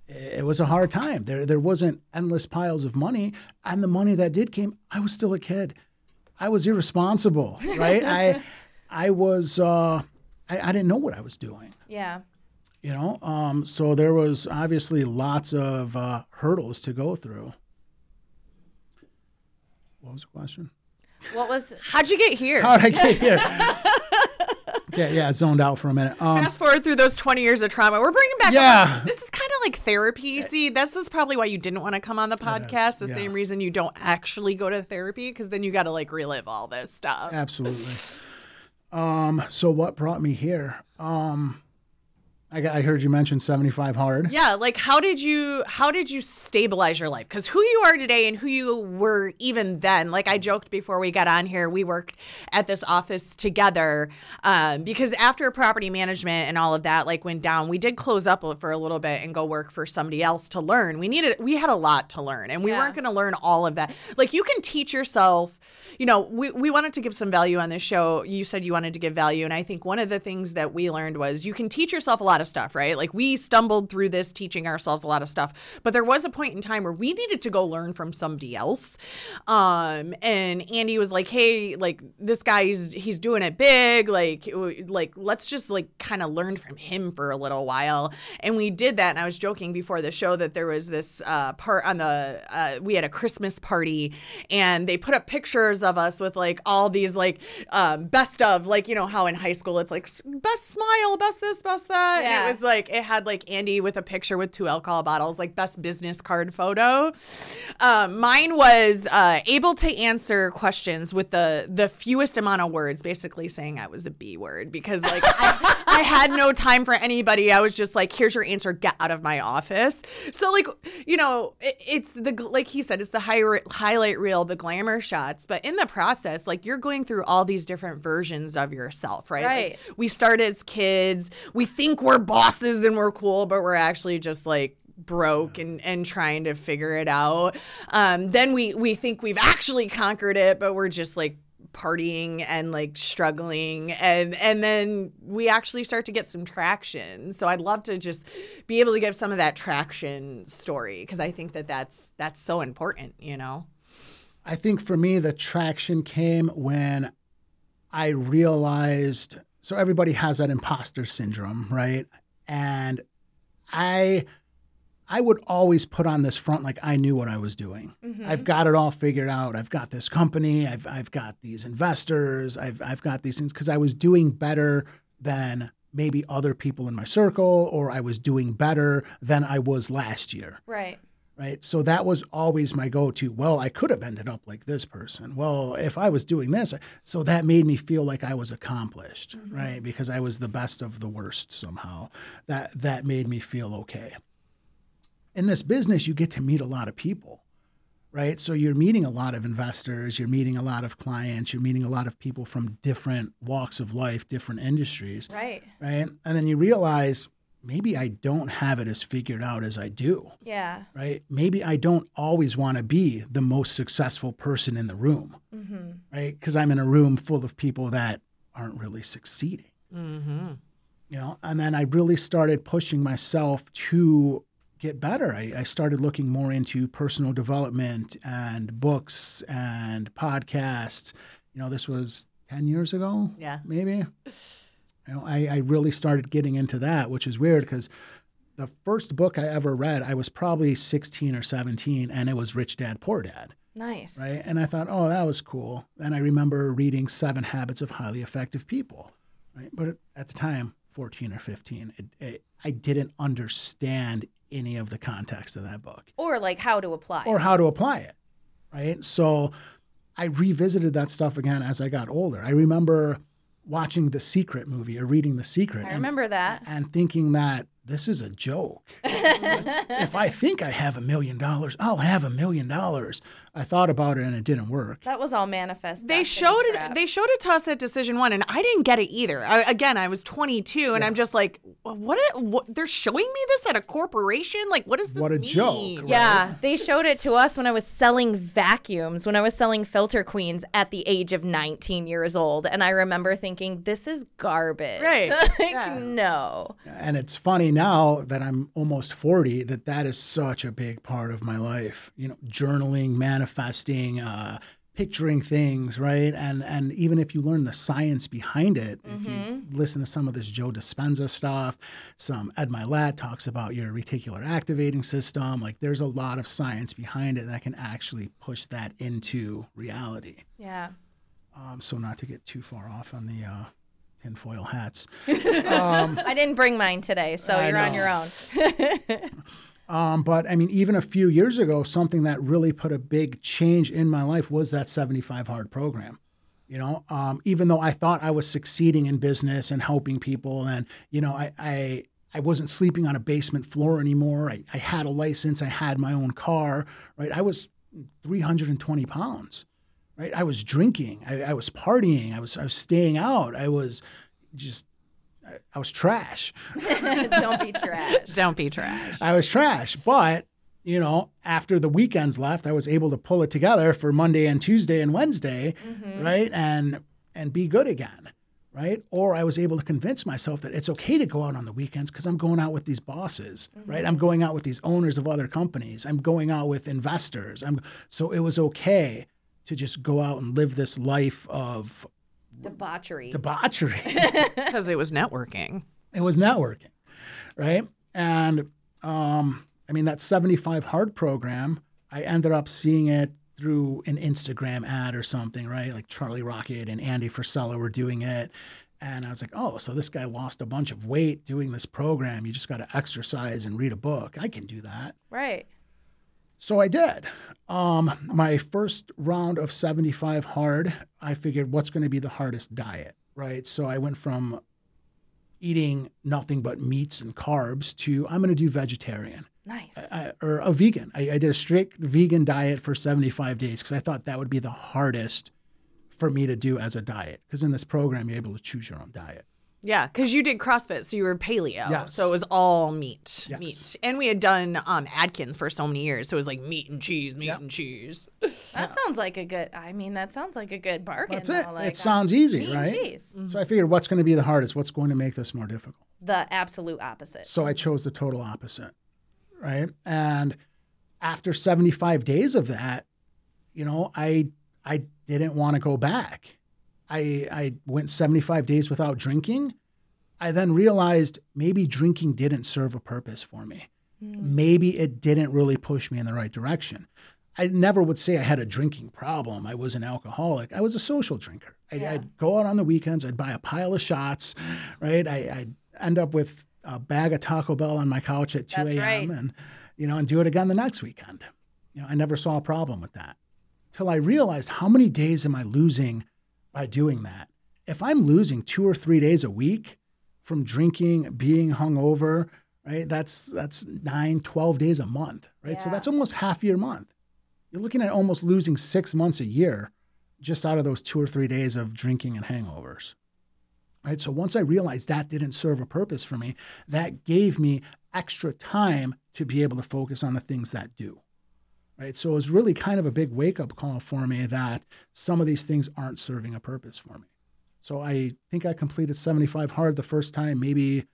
it was a hard time. There there wasn't endless piles of money, and the money that did came, I was still a kid. I was irresponsible, right? <laughs> I I was uh, I, I didn't know what I was doing. yeah. You know, um, so there was obviously lots of uh, hurdles to go through. What was the question? What was How'd you get here? How'd I get here? <laughs> okay, yeah, zoned out for a minute. Um, Fast forward through those 20 years of trauma. We're bringing back. Yeah. This is kind of like therapy. See, this is probably why you didn't want to come on the podcast. The yeah. same reason you don't actually go to therapy, because then you got to like relive all this stuff. absolutely. Um, so what brought me here? Um, I, I heard you mention 75 hard. Yeah, like how did you how did you stabilize your life? Because who you are today and who you were even then, like I joked before we got on here, we worked at this office together. Um, because after property management and all of that like went down, we did close up for a little bit and go work for somebody else to learn. We needed we had a lot to learn, and we Yeah. weren't going to learn all of that. Like you can teach yourself you know, we, we wanted to give some value on this show. You said you wanted to give value. And I think one of the things that we learned was you can teach yourself a lot of stuff, right? Like we stumbled through this teaching ourselves a lot of stuff. But there was a point in time where we needed to go learn from somebody else. Um, and Andy was like, hey, like this guy's, he's doing it big. Like, like let's just like kind of learn from him for a little while. And we did that. And I was joking before the show that there was this uh, part on the, uh, we had a Christmas party and they put up pictures of us with like all these like um, best of like you know how in high school it's like best smile best this best that. Yeah. and it was like it had like andy with a picture with two alcohol bottles like best business card photo. Um, mine was uh, able to answer questions with the the fewest amount of words basically saying i was a b word because like I, I had no time for anybody. I was just like here's your answer get out of my office. So like you know it, it's the like he said it's the high, highlight reel the glamour shots. But in the process like you're going through all these different versions of yourself right? Right. Like, we start as kids. We think we're bosses and we're cool but we're actually just like broke and and trying to figure it out. Um then we we think we've actually conquered it but we're just like partying and like struggling. And and then we actually start to get some traction. So i'd love to just be able to give some of that traction story because i think that that's that's so important you know I think for me, the traction came when I realized so everybody has that imposter syndrome, right? And I I would always put on this front like I knew what I was doing. Mm-hmm. I've got it all figured out. I've got this company. I've I've got these investors. I've I've got these things because I was doing better than maybe other people in my circle, or I was doing better than I was last year Right. Right? So that was always my go to. Well, I could have ended up like this person. Well, if I was doing this, so that made me feel like I was accomplished, mm-hmm. right? Because I was the best of the worst somehow. That that made me feel okay. In this business, you get to meet a lot of people, right? So you're meeting a lot of investors, you're meeting a lot of clients, you're meeting a lot of people from different walks of life, different industries Right. right? And then you realize maybe I don't have it as figured out as I do, Yeah. right? Maybe I don't always want to be the most successful person in the room, mm-hmm. right? Because I'm in a room full of people that aren't really succeeding. Mm-hmm. You know, and then I really started pushing myself to get better. I, I started looking more into personal development and books and podcasts. You know, this was 10 years ago, Yeah. maybe. <laughs> You know, I, I really started getting into that, which is weird because the first book I ever read, I was probably 16 or 17, and it was Rich Dad, Poor Dad Nice. right? And I thought, oh, that was cool. And I remember reading Seven Habits of Highly Effective People, right? But at the time, 14 or 15, it, it, I didn't understand any of the context of that book Or like how to apply. or how to apply it, right? So I revisited that stuff again as I got older. I remember watching The Secret movie or reading The Secret. I and- remember that. and thinking that this is a joke. <laughs> if I think I have a million dollars, I'll have a million dollars. I thought about it and it didn't work. That was all manifest. They destiny showed crap. it. They showed it to us at Decision One, and I didn't get it either. I, again, I was 22, and I'm just like, what, it- what? They're showing me this at a corporation? Like, what does this What a mean? joke, right? Yeah, they showed it to us when I was selling vacuums, when I was selling filter queens at the age of 19 years old. And I remember thinking, this is garbage. Right. <laughs> like, Yeah. no. And it's funny now that I'm almost 40 that that is such a big part of my life. You know, journaling, manifesting, uh, picturing things, right? And and even if you learn the science behind it, if you listen to some of this Joe Dispenza stuff, some Ed Mylett talks about your reticular activating system. Like there's a lot of science behind it that can actually push that into reality. Yeah. Um, so not to get too far off on the uh, tinfoil hats. <laughs> I didn't bring mine today, so I you're on your own. <laughs> Um, but I mean, even a few years ago, something that really put a big change in my life was that 75 hard program. You know, um, even though I thought I was succeeding in business and helping people, and you know, I I, I wasn't sleeping on a basement floor anymore. I, I had a license. I had my own car. Right, I was 320 pounds. Right, I was drinking. I, I was partying. I was I was staying out. I was just I, I was trash. <laughs> Don't be trash. Don't be trash. I was trash. But, you know, after the weekends left, I was able to pull it together for Monday and Tuesday and Wednesday, mm-hmm. right? And and be good again. Right. Or I was able to convince myself that it's okay to go out on the weekends because I'm going out with these bosses, mm-hmm. right? I'm going out with these owners of other companies. I'm going out with investors. I'm so it was okay to just go out and live this life of Debauchery. debauchery. <laughs> Because it was networking. it was networking, right? And um, I mean that 75 hard program, I ended up seeing it through an Instagram ad or something, right? Like Charlie Rocket and Andy Frisella were doing it. And I was like, oh, so this guy lost a bunch of weight doing this program. You just got to exercise and read a book. I can do that. right. So I did. Um, my first round of 75 hard, I figured what's going to be the hardest diet, right? So I went from eating nothing but meats and carbs to I'm going to do vegetarian Nice. I, or a vegan. I, I did a strict vegan diet for 75 days because I thought that would be the hardest for me to do as a diet. Because in this program, you're able to choose your own diet. Yeah, because you did CrossFit, so you were paleo. Yes. So it was all meat. Yes. Meat. And we had done um, Atkins for so many years. So it was like meat and cheese, meat and cheese. <laughs> That sounds like a good. I mean, that sounds like a good bargain. That's it. though, Like, it sounds easy, meat and right? cheese. So I figured what's going to be the hardest? What's going to make this more difficult? The absolute opposite. So I chose the total opposite, right? And after 75 days of that, you know, I I didn't want to go back. I I went 75 days without drinking. I then realized maybe drinking didn't serve a purpose for me. Hmm. maybe it didn't really push me in the right direction. I never would say I had a drinking problem. I was an alcoholic. I was a social drinker. I'd, I'd go out on the weekends. I'd buy a pile of shots, right? I, I'd end up with a bag of Taco Bell on my couch at 2 a.m. right. and, you know, and do it again the next weekend. You know, I never saw a problem with that till I realized how many days am I losing by doing that. If I'm losing two or three days a week from drinking, being hungover, right? That's that's nine, 12 days a month, right? So that's almost half your month. You're looking at almost losing six months a year just out of those two or three days of drinking and hangovers. Right. So once I realized that didn't serve a purpose for me, that gave me extra time to be able to focus on the things that do. Right. So it was really kind of a big wake up call for me that some of these things aren't serving a purpose for me. So I think I completed 75 hard the first time, maybe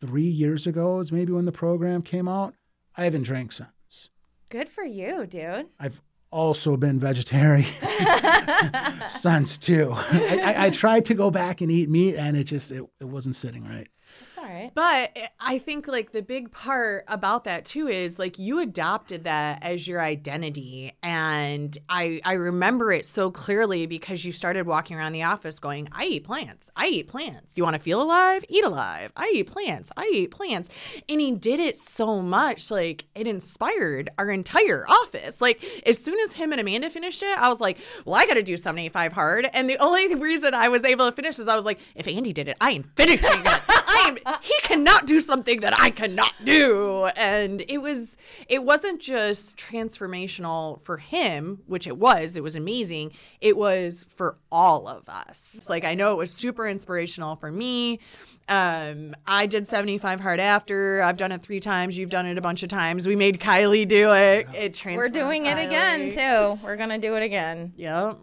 three years ago is maybe when the program came out. I haven't drank since. Good for you, dude. I've also been vegetarian <laughs> since too. I, I, I tried to go back and eat meat, and it just it, it wasn't sitting right. But I think like the big part about that too is like you adopted that as your identity and I I remember it so clearly because you started walking around the office going I eat plants. I eat plants. You want to feel alive? Eat alive. I eat plants. I eat plants. And he did it so much like it inspired our entire office. Like as soon as him and Amanda finished it, I was like, "Well, I got to do 75 hard." And the only <laughs> reason I was able to finish is I was like, "If Andy did it, I am finishing it." I am <laughs> he cannot do something that I cannot do. And it was it wasn't just transformational for him, which it was, it was amazing. It was for all of us. Like I know it was super inspirational for me. Um, I did 75 hard after. I've done it three times. You've done it a bunch of times. We made Kylie do it. It We're transformed doing it again too. We're gonna do it again. Yep.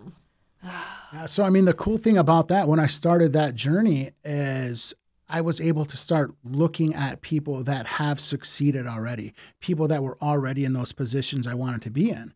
Yeah, so I mean, the cool thing about that when I started that journey is I was able to start looking at people that have succeeded already, people that were already in those positions I wanted to be in.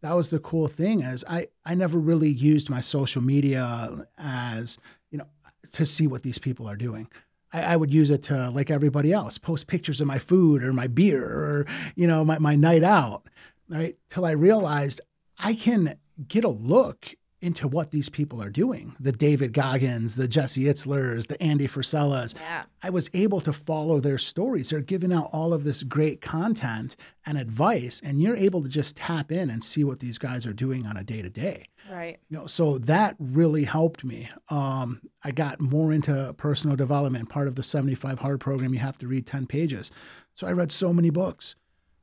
That was the cool thing is I I never really used my social media as you know to see what these people are doing. I, I would use it to like everybody else, post pictures of my food or my beer or you know my, my night out, right? Till I realized I can get a look into what these people are doing. The David Goggins, the Jesse Itzlers, the Andy Frisellas. Yeah. I was able to follow their stories. They're giving out all of this great content and advice, and you're able to just tap in and see what these guys are doing on a day to day. Right. You know, so that really helped me. Um, I got more into personal development. Part of the 75 hard program, you have to read 10 pages. So I read so many books.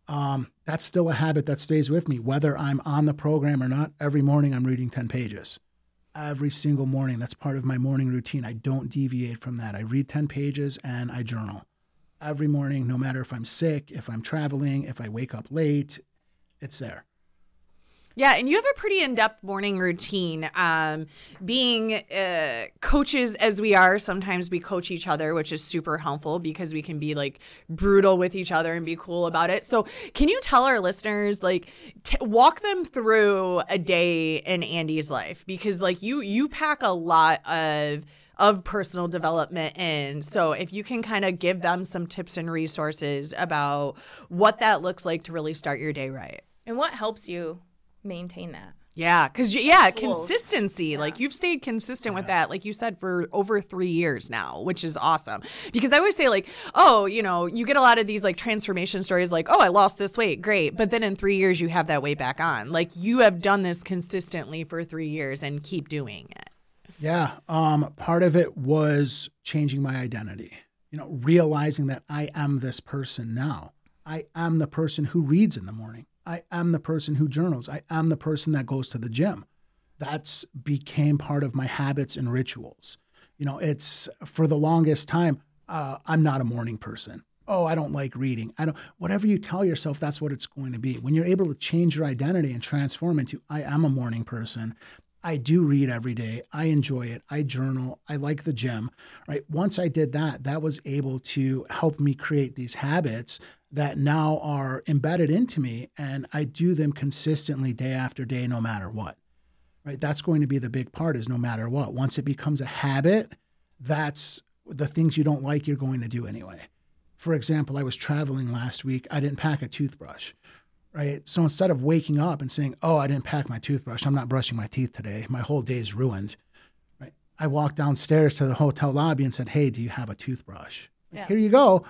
Um, that's still a habit that stays with me, whether I'm on the program or not. Every morning, I'm reading 10 pages. Every single morning, that's part of my morning routine. I don't deviate from that. I read 10 pages and I journal every morning, no matter if I'm sick, if I'm traveling, if I wake up late, it's there. Yeah, and you have a pretty in-depth morning routine. Um, being uh, coaches as we are, sometimes we coach each other, which is super helpful because we can be like brutal with each other and be cool about it. So, can you tell our listeners, like, t- walk them through a day in Andy's life because, like, you you pack a lot of of personal development in. So, if you can kind of give them some tips and resources about what that looks like to really start your day right. And what helps you maintain that? Yeah, because yeah, Tools. consistency. Like you've stayed consistent with that, like you said, for over three years now, which is awesome. Because I always say, like, oh, you know, you get a lot of these like transformation stories, like, oh, I lost this weight, great, but then in three years you have that weight back on. Like you have done this consistently for three years and keep doing it. Yeah. Um, part of it was changing my identity, you know, realizing that I am this person now. I am the person who reads in the morning. I am the person who journals. I am the person that goes to the gym. That's became part of my habits and rituals. You know, it's for the longest time, uh, I'm not a morning person. Oh, I don't like reading. I don't, whatever you tell yourself, that's what it's going to be. When you're able to change your identity and transform into, I am a morning person, I do read every day. I enjoy it. I journal. I like the gym. Right. Once I did that, that was able to help me create these habits that now are embedded into me, and I do them consistently day after day, no matter what. Right. That's going to be the big part. Is no matter what. Once it becomes a habit, that's the things you don't like. You're going to do anyway. for example, I was traveling last week. I didn't pack a toothbrush, right? So instead of waking up and saying, "Oh, I didn't pack my toothbrush. I'm not brushing my teeth today. My whole day is ruined." Right? I walked downstairs to the hotel lobby and said, "Hey, do you have a toothbrush? Yeah. Here you go."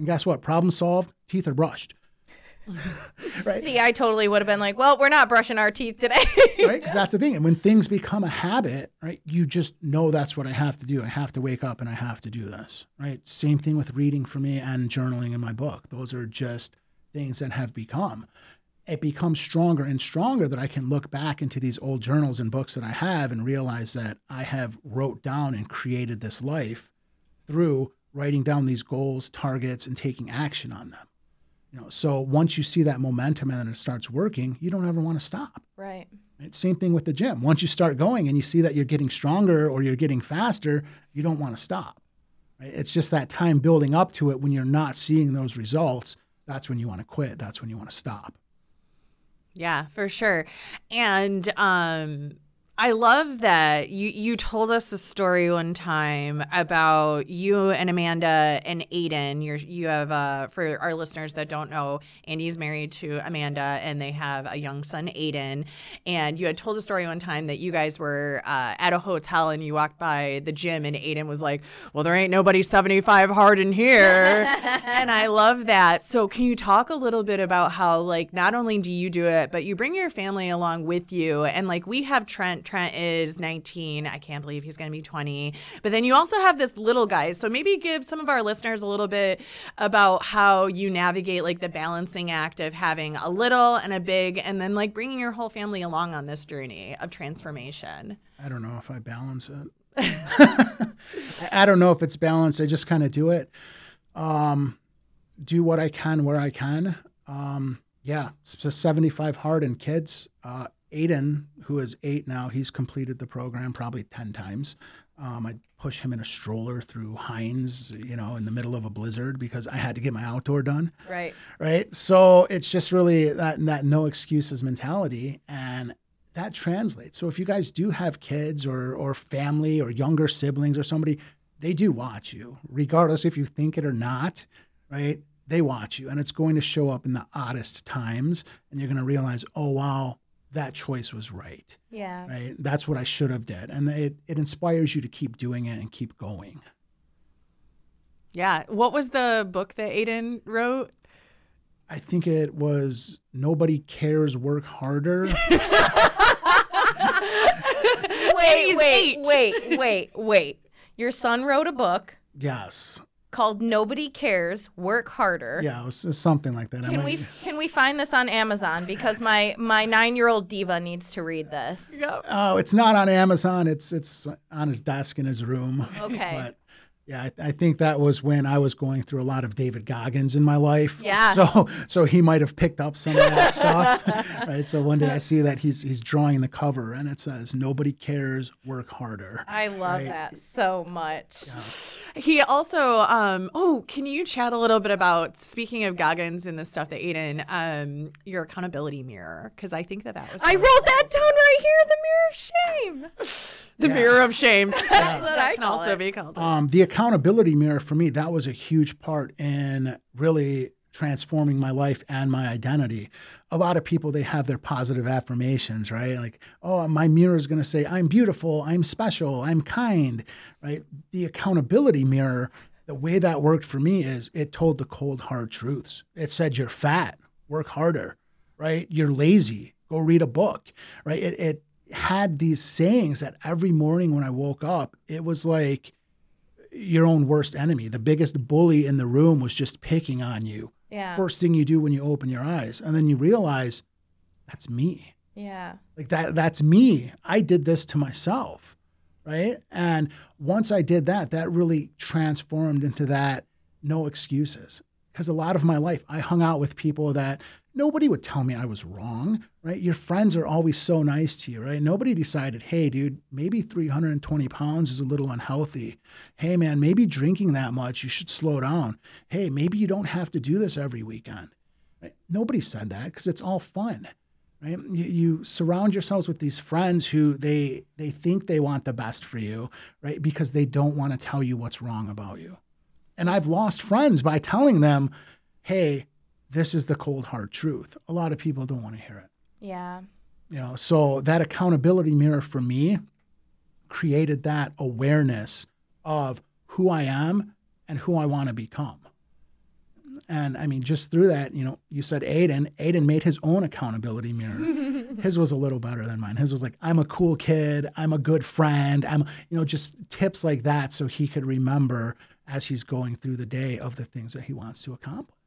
And guess what? Problem solved. Teeth are brushed. <laughs> right? See, I totally would have been like, well, we're not brushing our teeth today. <laughs> right? Because that's the thing. And when things become a habit, right, you just know that's what I have to do. I have to wake up and I have to do this, right? Same thing with reading for me and journaling in my book. Those are just things that have become. It becomes stronger and stronger that I can look back into these old journals and books that I have and realize that I have wrote down and created this life through writing down these goals, targets, and taking action on them. You know, so once you see that momentum and then it starts working, you don't ever want to stop. right. Right? Same thing with the gym. Once you start going and you see that you're getting stronger or you're getting faster, you don't want to stop. Right? It's just that time building up to it when you're not seeing those results. That's when you want to quit. That's when you want to stop. Yeah, for sure. And um I love that you you told us a story one time about you and Amanda and Aiden. You're you have uh for our listeners that don't know, Andy's married to Amanda and they have a young son, Aiden. And you had told a story one time that you guys were uh, at a hotel and you walked by the gym and Aiden was like, "Well, there ain't nobody 75 hard in here." <laughs> and I love that. So, can you talk a little bit about how like not only do you do it, but you bring your family along with you and like we have Trent Trent is 19. I can't believe he's going to be 20. But then you also have this little guy. So maybe give some of our listeners a little bit about how you navigate like the balancing act of having a little and a big and then like bringing your whole family along on this journey of transformation. I don't know if I balance it. <laughs> I- don't know if it's balanced. I just kind of do it. Um, do what I can where I can. Um, yeah, s- 75 hard and kids. Uh, Aiden, who is eight now, he's completed the program probably 10 times. Um, I push him in a stroller through Hines, you know, in the middle of a blizzard because I had to get my outdoor done Right. right? So it's just really that that no excuses mentality, and that translates. So if you guys do have kids or or family or younger siblings or somebody, they do watch you, regardless if you think it or not, right? They watch you, and it's going to show up in the oddest times, and you're going to realize, oh wow, that choice was right, Yeah. right? That's what I should have did, and it it inspires you to keep doing it and keep going. Yeah. What was the book that Aiden wrote? I think it was nobody cares, work harder. <laughs> Wait, wait, wait, wait, wait. Your son wrote a book yes. Called Nobody Cares, Work Harder. Yeah, it was, it was something like that. Can might- we can we find this on Amazon because my my 9-year-old diva needs to read this. Oh, it's not on Amazon. It's it's on his desk in his room. Okay. <laughs> But yeah, I, I think that was when I was going through a lot of David Goggins in my life. Yeah. So so he might have picked up some of that <laughs> stuff. Right. So one day I see that he's he's drawing the cover and it says "Nobody cares, work harder." I love that so much. He also, um, oh, can you chat a little bit about speaking of Goggins and the stuff that Aiden, um, your accountability mirror? Because I think that that was I wrote that down right here, the mirror of shame. The mirror of shame. <laughs> That's what I can call also it. be called. Um, the accountability mirror for me, that was a huge part in really transforming my life and my identity. A lot of people, they have their positive affirmations, right? Like, oh, my mirror is going to say, I'm beautiful, I'm special, I'm kind, right? The accountability mirror, the way that worked for me is it told the cold, hard truths. It said, you're fat, work harder, right? You're lazy, go read a book, right? It, it had these sayings that every morning when I woke up, it was like, your own worst enemy. The biggest bully in the room was just picking on you. Yeah. First thing you do when you open your eyes. And then you realize that's me. Yeah. Like that that's me. I did this to myself. Right? And once I did that, that really transformed into that no excuses. Because a lot of my life I hung out with people that nobody would tell me I was wrong, right? Your friends are always so nice to you, right? Nobody decided, hey, dude, maybe 320 pounds is a little unhealthy. Hey, man, maybe drinking that much, you should slow down. Hey, maybe you don't have to do this every weekend. Right? Nobody said that because it's all fun, right? You, you surround yourselves with these friends who they they think they want the best for you, right? Because they don't want to tell you what's wrong about you. And I've lost friends by telling them, hey, this is the cold hard truth. A lot of people don't want to hear it. Yeah. You know, so that accountability mirror for me created that awareness of who I am and who I want to become. And I mean, just through that, you know, you said Aiden. Aiden made his own accountability mirror. <laughs> his was a little better than mine. His was like, I'm a cool kid. I'm a good friend. I'm, you know, just tips like that so he could remember as he's going through the day of the things that he wants to accomplish.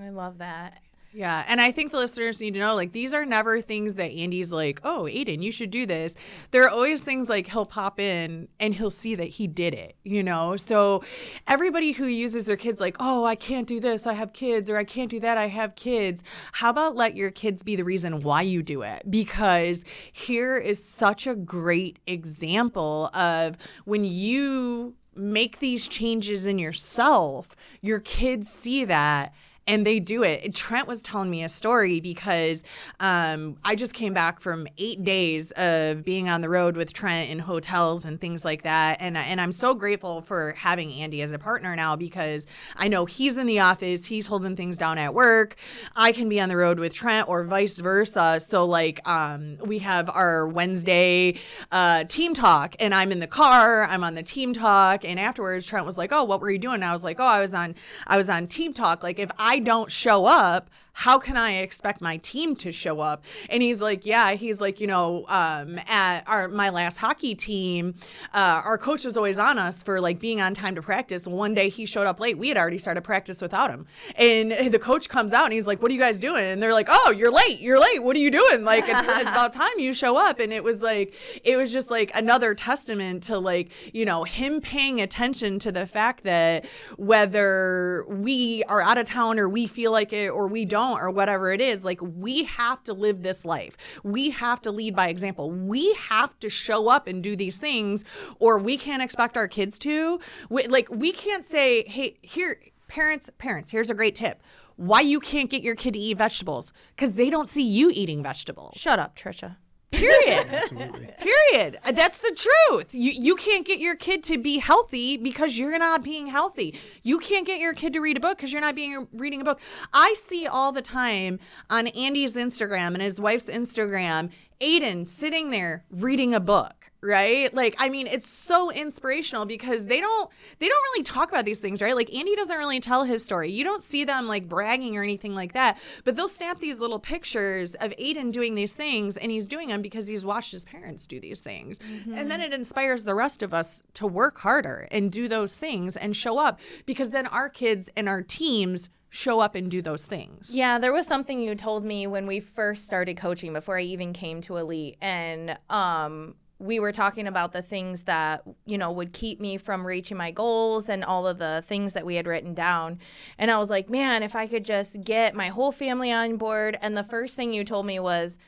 I love that. Yeah, and I think the listeners need to know like these are never things that Andy's like, "Oh, Aiden, you should do this." There are always things like he'll pop in and he'll see that he did it, you know? So everybody who uses their kids like, "Oh, I can't do this. I have kids," or "I can't do that. I have kids." How about let your kids be the reason why you do it? Because here is such a great example of when you make these changes in yourself, your kids see that and they do it. Trent was telling me a story because um, I just came back from eight days of being on the road with Trent in hotels and things like that, and and I'm so grateful for having Andy as a partner now because I know he's in the office, he's holding things down at work. I can be on the road with Trent or vice versa. So like um, we have our Wednesday uh, team talk, and I'm in the car, I'm on the team talk, and afterwards Trent was like, "Oh, what were you doing?" And I was like, "Oh, I was on I was on team talk. Like if I don't show up, how can I expect my team to show up? And he's like, yeah, he's like, you know, um, at our my last hockey team, uh, our coach was always on us for like being on time to practice. One day he showed up late. We had already started practice without him, and the coach comes out and he's like, "What are you guys doing?" And they're like, "Oh, you're late. You're late. What are you doing? Like it's, it's about <laughs> time you show up." And it was like, it was just like another testament to like, you know, him paying attention to the fact that whether we are out of town or we feel like it or we don't don't or whatever it is, like we have to live this life. We have to lead by example. We have to show up and do these things, or we can't expect our kids to. We, like we can't say, hey, here, parents, parents, here's a great tip why you can't get your kid to eat vegetables because they don't see you eating vegetables. Shut up, Trisha. Period. <laughs> Period. Uh, that's the truth. You you can't get your kid to be healthy because you're not being healthy. You can't get your kid to read a book because you're not being reading a book. I see all the time on Andy's Instagram and his wife's Instagram, Aiden sitting there reading a book right like i mean it's so inspirational because they don't they don't really talk about these things right like andy doesn't really tell his story you don't see them like bragging or anything like that but they'll snap these little pictures of aiden doing these things and he's doing them because he's watched his parents do these things mm-hmm. and then it inspires the rest of us to work harder and do those things and show up because then our kids and our teams show up and do those things. Yeah, there was something you told me when we first started coaching before I even came to Elite and um we were talking about the things that you know would keep me from reaching my goals and all of the things that we had written down. And i was like man if i could just get my whole family on board and the first thing you told me was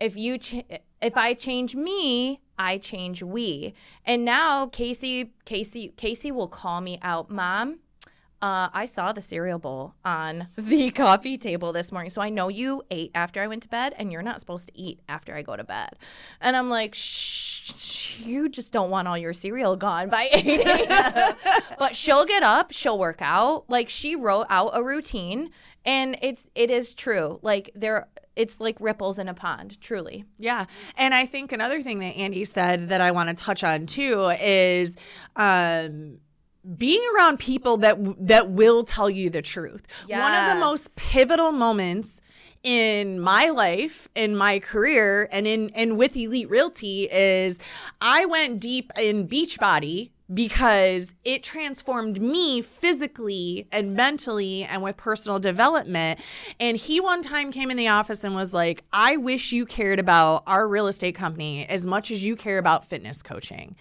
if you ch- if i change me i change we. And now casey casey casey will call me out mom uh, I saw the cereal bowl on <laughs> the coffee table this morning. So I know you ate after I went to bed, and you're not supposed to eat after I go to bed. And I'm like, shh, you just don't want all your cereal gone by <laughs> 8 a.m. <laughs> but she'll get up, she'll work out. Like she wrote out a routine, and it's it is true. Like there it's like ripples in a pond, truly. Yeah. And I think another thing that Andy said that I want to touch on too is um being around people that that will tell you the truth. Yes. One of the most pivotal moments in my life, in my career, and in and with Elite Realty is I went deep in Beachbody because it transformed me physically and mentally and with personal development. And he one time came in the office and was like, I wish you cared about our real estate company as much as you care about fitness coaching.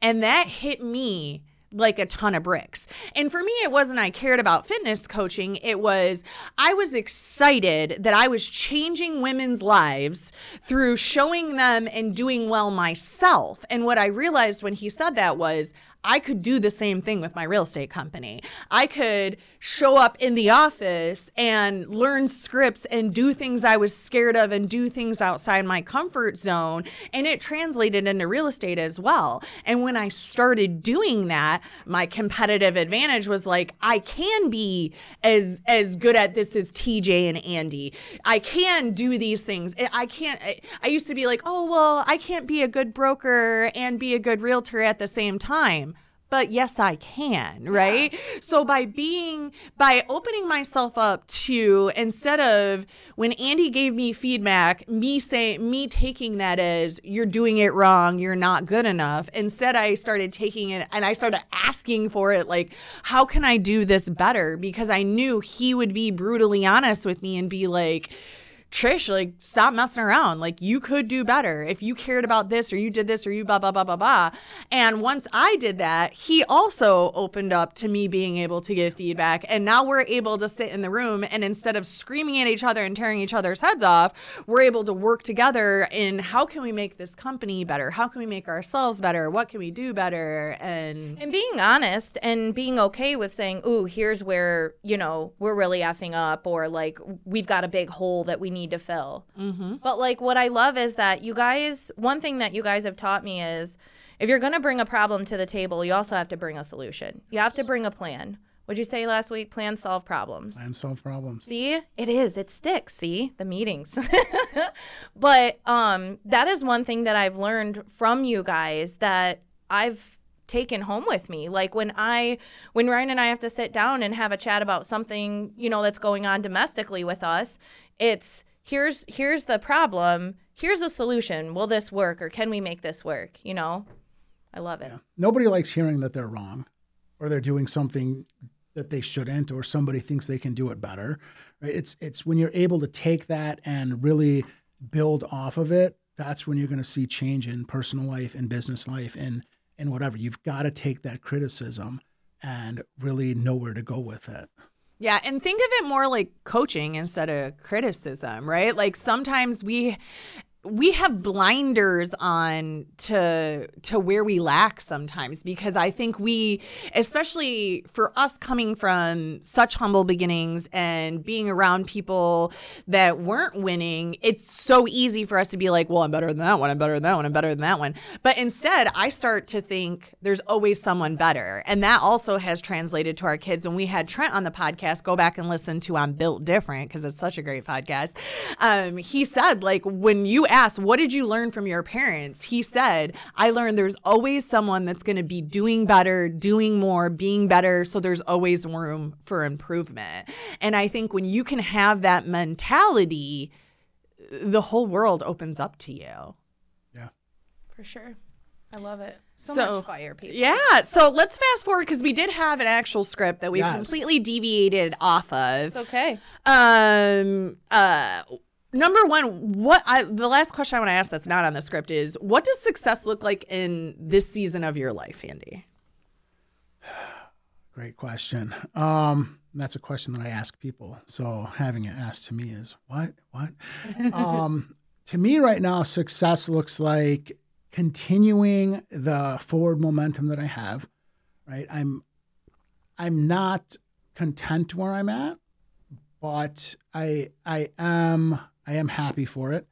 And that hit me like a ton of bricks. And for me, it wasn't I cared about fitness coaching. It was I was excited that I was changing women's lives through showing them and doing well myself. And what I realized when he said that was I could do the same thing with my real estate company. I could show up in the office and learn scripts and do things I was scared of and do things outside my comfort zone. And it translated into real estate as well. And when I started doing that, my competitive advantage was like I can be as as good at this as TJ and Andy. I can do these things. I- can't I used to be like, "Oh, well, I can't be a good broker and be a good realtor at the same time." But yes i can right? So by being by opening myself up to instead of when andy gave me feedback me say me taking that as you're doing it wrong. You're not good enough. Instead i started taking it and i started asking for it like how can i do this better? Because i knew he would be brutally honest with me and be like Trish, like, stop messing around. Like, you could do better if you cared about this or you did this or you blah, blah, blah, blah, blah. And once I did that, he also opened up to me being able to give feedback. And now we're able to sit in the room and instead of screaming at each other and tearing each other's heads off, we're able to work together in how can we make this company better? How can we make ourselves better? What can we do better? And And being honest and being okay with saying, ooh, here's where, you know, we're really effing up, or like, we've got a big hole that we need to fill. Mm-hmm. But like, what I love is that you guys, one thing that you guys have taught me is if you're going to bring a problem to the table, you also have to bring a solution. You have to bring a plan. What'd you say last week? Plan, solve problems. and solve problems. See, it is. It sticks. See the meetings. <laughs> but um, that is one thing that I've learned from you guys that I've taken home with me. Like when I, when Ryan and I have to sit down and have a chat about something, you know, that's going on domestically with us, it's here's here's the problem. Here's a solution. Will this work, or can we make this work? You know, I love it. Nobody likes hearing that they're wrong or they're doing something that they shouldn't or somebody thinks they can do it better. Right? It's it's when you're able to take that and really build off of it, that's when you're going to see change in personal life and business life and and whatever. You've got to take that criticism and really know where to go with it. Yeah, and think of it more like coaching instead of criticism, right? Like sometimes we we have blinders on to to where we lack sometimes because I think we especially for us coming from such humble beginnings and being around people that weren't winning, it's so easy for us to be like, well, I'm better than that one, I'm better than that one, I'm better than that one. But instead, I start to think there's always someone better. And that also has translated to our kids. When we had Trent on the podcast, go back and listen to I'm Built Different because it's such a great podcast. Um, he said, like, when you asked, what did you learn from your parents? He said, I learned there's always someone that's going to be doing better, doing more, being better. So there's always room for improvement. And I think when you can have that mentality, the whole world opens up to you. Yeah. For sure. I love it. So, So- much fire, people. Yeah. So let's fast forward because we did have an actual script that we Yes. completely deviated off of. It's okay. Um. Uh. Number one, what I the last question I want to ask that's not on the script is what does success look like in this season of your life, Andy? <sighs> Great question. Um, that's a question that I ask people. So having it asked to me is what? What? <laughs> um, to me, right now, success looks like continuing the forward momentum that I have. Right. I'm. I'm not content where I'm at, but I I am I am happy for it.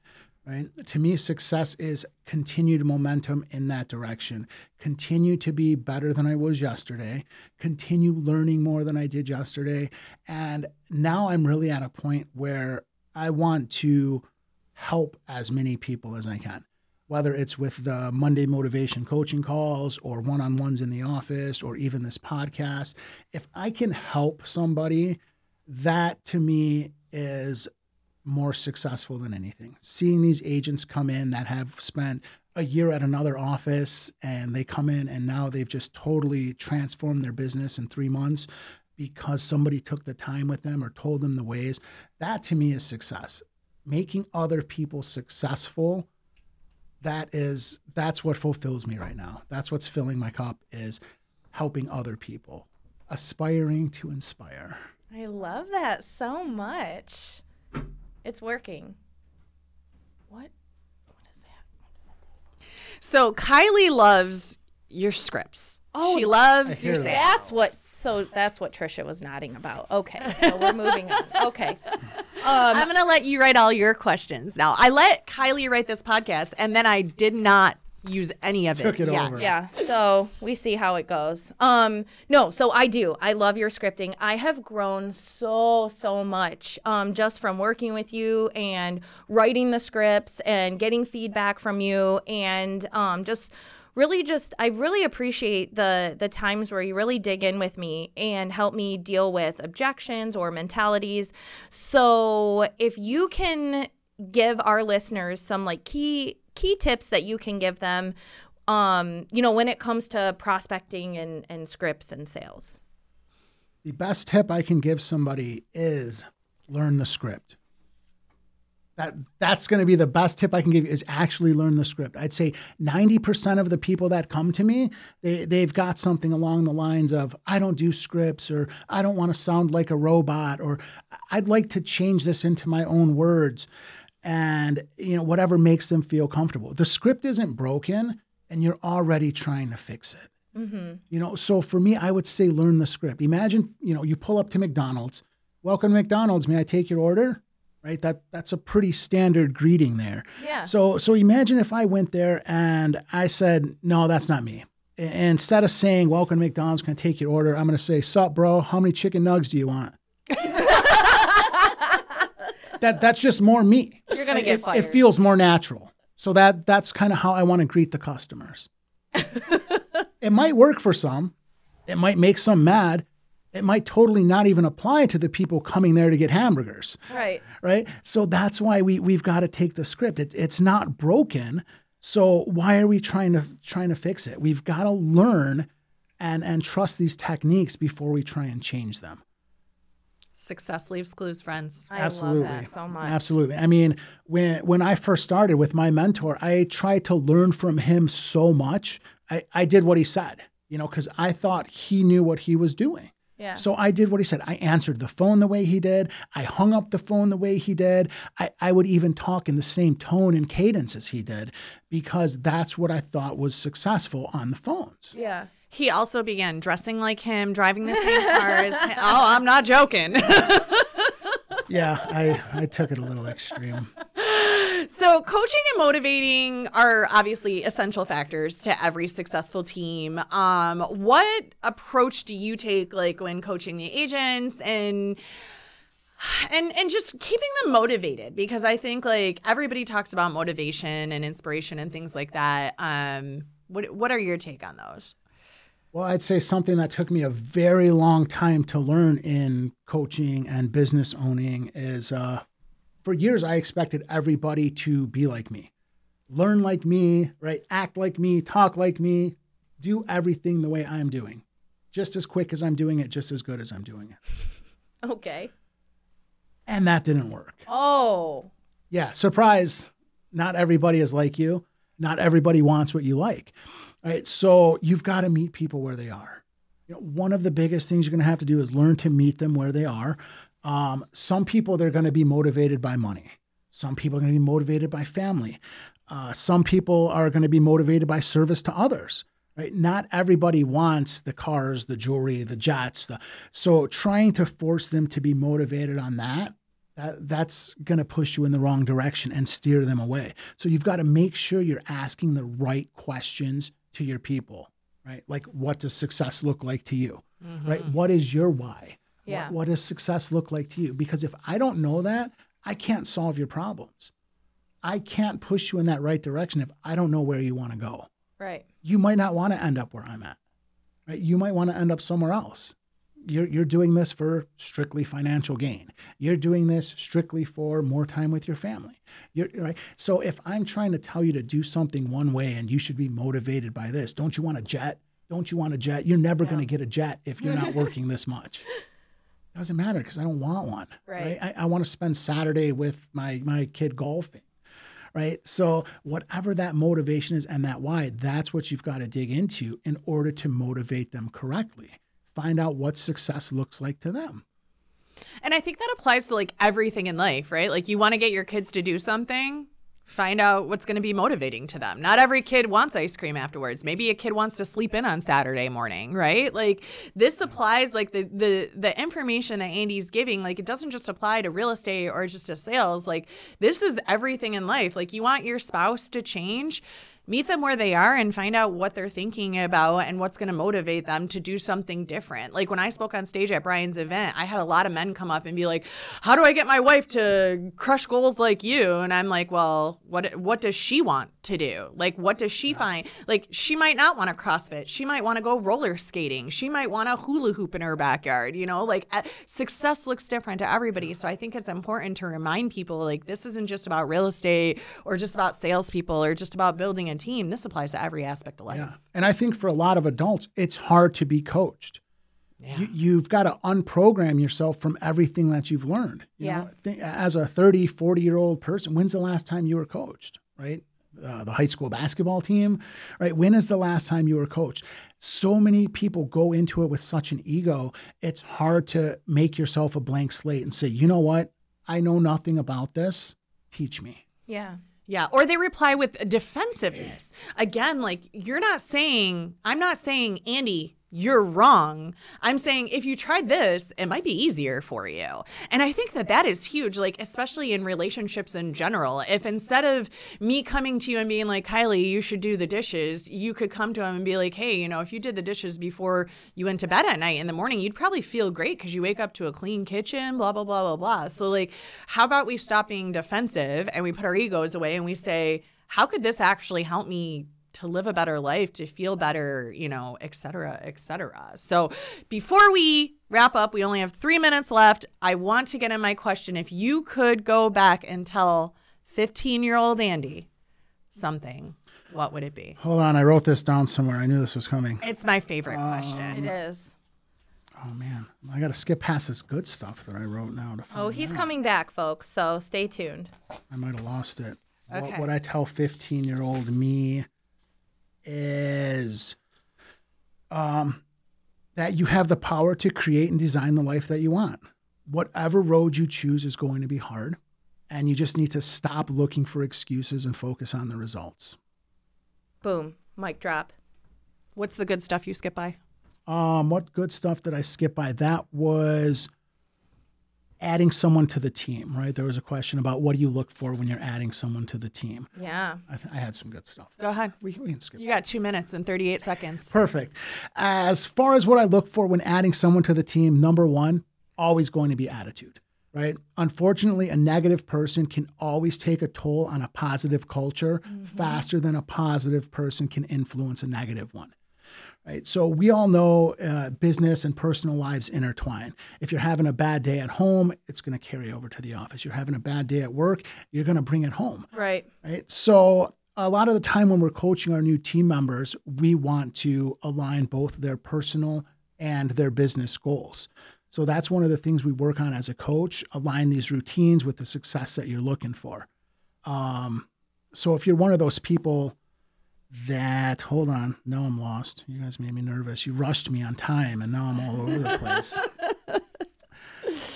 Right. To me, success is continued momentum in that direction. Continue to be better than I was yesterday. Continue learning more than I did yesterday. And now I'm really at a point where I want to help as many people as I can, whether it's with the Monday motivation coaching calls or one on ones in the office or even this podcast. If I can help somebody, that to me is more successful than anything. Seeing these agents come in that have spent a year at another office and they come in and now they've just totally transformed their business in three months because somebody took the time with them or told them the ways. That to me is success. Making other people successful that is that's what fulfills me right now. That's what's filling my cup is helping other people, aspiring to inspire. I love that so much. It's working. What? What is that? So Kylie loves your scripts. Oh, she loves your that. That's what. So that's what Trisha was nodding about. Okay, so we're moving on. Okay, Um, I'm gonna let you write all your questions now. I let Kylie write this podcast, and then I did not use any of Took it. it yet. over. Yeah, so we see how it goes. Um, no, so I do. I love your scripting. I have grown so so much um, just from working with you and writing the scripts and getting feedback from you and um, just really just I really appreciate the the times where you really dig in with me and help me deal with objections or mentalities. So if you can give our listeners some like key key tips that you can give them um you know when it comes to prospecting and and scripts and sales The best tip I can give somebody is learn the script. That that's going to be the best tip I can give you is actually learn the script. I'd say 90% of the people that come to me, they they've got something along the lines of I don't do scripts or I don't want to sound like a robot or I'd like to change this into my own words and you know whatever makes them feel comfortable. The script isn't broken and you're already trying to fix it. Mm-hmm. You know, so for me, I would say learn the script. Imagine, you know, you pull up to McDonald's. Welcome to McDonald's. May I take your order? Right. That that's a pretty standard greeting there. Yeah. So so imagine if I went there and I said, no, that's not me. I- Instead of saying welcome to McDonald's, can I take your order? I'm going to say, sup, bro? How many chicken nugs do you want? That that's just more me. you're gonna get It, fired it feels more natural. So that that's kind of how I want to greet the customers. <laughs> it might work for some. It might make some mad. It might totally not even apply to the people coming there to get hamburgers, right right? So that's why we we've got to take the script. It, it's not broken. So why are we trying to trying to fix it? We've got to learn and and trust these techniques before we try and change them. Success leaves clues, friends. i Absolutely. love that so much Absolutely. I mean, when when I first started with my mentor, I tried to learn from him so much. I, I did what he said, you know, because I thought he knew what he was doing. yeah So I did what he said. I answered the phone the way he did. I hung up the phone the way he did. I, I would even talk in the same tone and cadence as he did because that's what I thought was successful on the phones. yeah He also began dressing like him, driving the same cars. <laughs> oh, I'm not joking. <laughs> Yeah, I, I took it a little extreme. So, coaching and motivating are obviously essential factors to every successful team. Um, what approach do you take, like when coaching the agents and and and just keeping them motivated? Because I think like everybody talks about motivation and inspiration and things like that. Um, what what are your take on those? Well, I'd say something that took me a very long time to learn in coaching and business owning is uh, for years I expected everybody to be like me, learn like me, right? Act like me, talk like me, do everything the way I'm doing, just as quick as I'm doing it, just as good as I'm doing it. okay And that didn't work. oh Yeah, surprise. Not everybody is like you. Not everybody wants what you like. Right. So you've got to meet people where they are. You know, one of the biggest things you're going to have to do is learn to meet them where they are. Um, some people they're going to be motivated by money. Some people are going to be motivated by family. Uh, some people are going to be motivated by service to others. Right? Not everybody wants the cars, the jewelry, the jets. The, so trying to force them to be motivated on that that, that's going to push you in the wrong direction and steer them away. So you've got to make sure you're asking the right questions to your people, right? Like, what does success look like to you, right? Mm-hmm. What is your why? Yeah. What, what does success look like to you? Because if I don't know that, I can't solve your problems. I can't push you in that right direction if I don't know where you want to go. right You might not want to end up where I'm at, right? You might want to end up somewhere else you're you're doing this for strictly financial gain. You're doing this strictly for more time with your family. You're right. So if I'm trying to tell you to do something one way and you should be motivated by this, don't you want a jet? Don't you want a jet? You're never going to get a jet if you're not working this much. <laughs> Doesn't matter because I don't want one. Right. I, I want to spend Saturday with my my kid golfing right? So, whatever that motivation is and that why, that's what you've got to dig into in order to motivate them correctly. Find out what success looks like to them. And I think that applies to like everything in life, right? Like you want to get your kids to do something, find out what's going to be motivating to them. Not every kid wants ice cream afterwards. Maybe a kid wants to sleep in on Saturday morning, right? Like this applies like the the the information that Andy's giving, like it doesn't just apply to real estate or just to sales. Like this is everything in life. Like you want your spouse to change, meet them where they are and find out what they're thinking about and what's going to motivate them to do something different. Like when I spoke on stage at Brian's event, I had a lot of men come up and be like, "How do I get my wife to crush goals like you?" And I'm like, "Well, what what does she want to do? Like what does she find? Like she might not want to CrossFit. She might want to go roller skating. She might want to hula hoop in her backyard, you know? Like uh, success looks different to everybody. So I think it's important to remind people like this isn't just about real estate or just about salespeople or just about building a team. This applies to every aspect of life. Yeah. And I think for a lot of adults, it's hard to be coached. Yeah. You, you've got to unprogram yourself from everything that you've learned. You Yeah. know, think, as a 30, 40 year old person, when's the last time you were coached, right? Uh, the high school basketball team, right? When is the last time you were coached? So many people go into it with such an ego. It's hard to make yourself a blank slate and say, you know what? I know nothing about this. Teach me. Yeah. Yeah, or they reply with defensiveness. Again, like you're not saying, I'm not saying, Andy, you're wrong. I'm saying if you tried this, it might be easier for you. And I think that that is huge, like, especially in relationships in general. If instead of me coming to you and being like, Kylie, you should do the dishes, you could come to him and be like, hey, you know, if you did the dishes before you went to bed at night in the morning, you'd probably feel great because you wake up to a clean kitchen, blah, blah, blah, blah, blah. So, like, how about we stop being defensive and we put our egos away and we say, how could this actually help me to live a better life, to feel better, you know, et cetera, et cetera. So before we wrap up, we only have three minutes left. I want to get in my question. If you could go back and tell 15 year old Andy something, what would it be? Hold on. I wrote this down somewhere. I knew this was coming. It's my favorite question. It is. Oh, man. I got to skip past this good stuff that I wrote now. To find Oh, he's coming back, folks. So stay tuned. I might have lost it. What would I tell 15 year old me is um, that you have the power to create and design the life that you want. Whatever road you choose is going to be hard, and you just need to stop looking for excuses and focus on the results. Boom. Mic drop. What's the good stuff you skip by? Um, what good stuff did I skip by? That was adding someone to the team, right? There was a question about what do you look for when you're adding someone to the team. Yeah. I, th- I had some good stuff. Go ahead. We, we can skip. You got two minutes and 38 seconds. Perfect. As far as what I look for when adding someone to the team, number one, always going to be attitude, right? Unfortunately, a negative person can always take a toll on a positive culture mm-hmm. faster than a positive person can influence a negative one. Right. So we all know uh, business and personal lives intertwine. If you're having a bad day at home, it's going to carry over to the office. You're having a bad day at work, you're going to bring it home Right. right? So a lot of the time when we're coaching our new team members, we want to align both their personal and their business goals. So that's one of the things we work on as a coach, align these routines with the success that you're looking for. Um, so if you're one of those people that hold on, now I'm lost. You guys made me nervous. You rushed me on time and now I'm all over the place.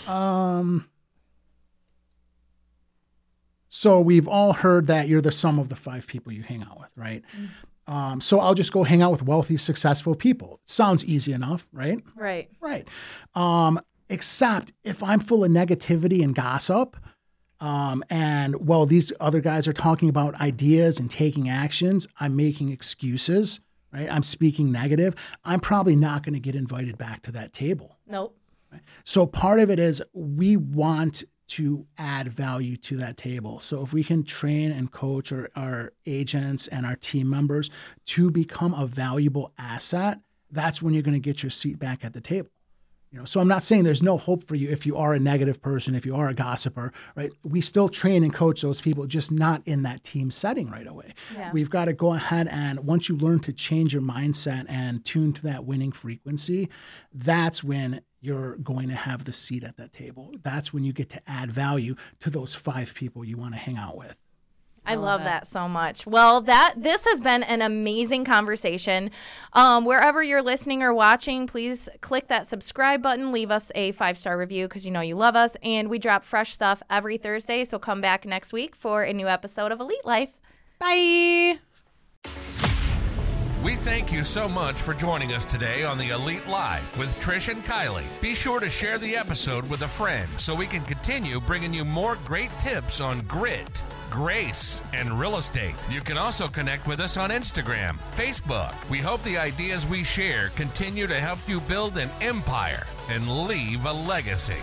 <laughs> um so we've all heard that you're the sum of the five people you hang out with, right? Um, so I'll just go hang out with wealthy, successful people. Sounds easy enough, right? Right. Right. Um, except if I'm full of negativity and gossip, um, and while these other guys are talking about ideas and taking actions, I'm making excuses, right? I'm speaking negative. I'm probably not going to get invited back to that table. Nope. So part of it is we want to add value to that table. So if we can train and coach our, our agents and our team members to become a valuable asset, that's when you're going to get your seat back at the table. You know, so I'm not saying there's no hope for you if you are a negative person, if you are a gossiper, right? We still train and coach those people, just not in that team setting right away. Yeah. We've got to go ahead and once you learn to change your mindset and tune to that winning frequency, that's when you're going to have the seat at that table. That's when you get to add value to those five people you want to hang out with. I love that so much. Well, that this has been an amazing conversation. Um, wherever you're listening or watching, please click that subscribe button. Leave us a five star review because you know you love us. And we drop fresh stuff every Thursday. So come back next week for a new episode of Elite Life. Bye. We thank you so much for joining us today on the Elite Life with Trish and Kylie. Be sure to share the episode with a friend so we can continue bringing you more great tips on grit, grace and real estate. You can also connect with us on Instagram, Facebook. We hope the ideas we share continue to help you build an empire and leave a legacy.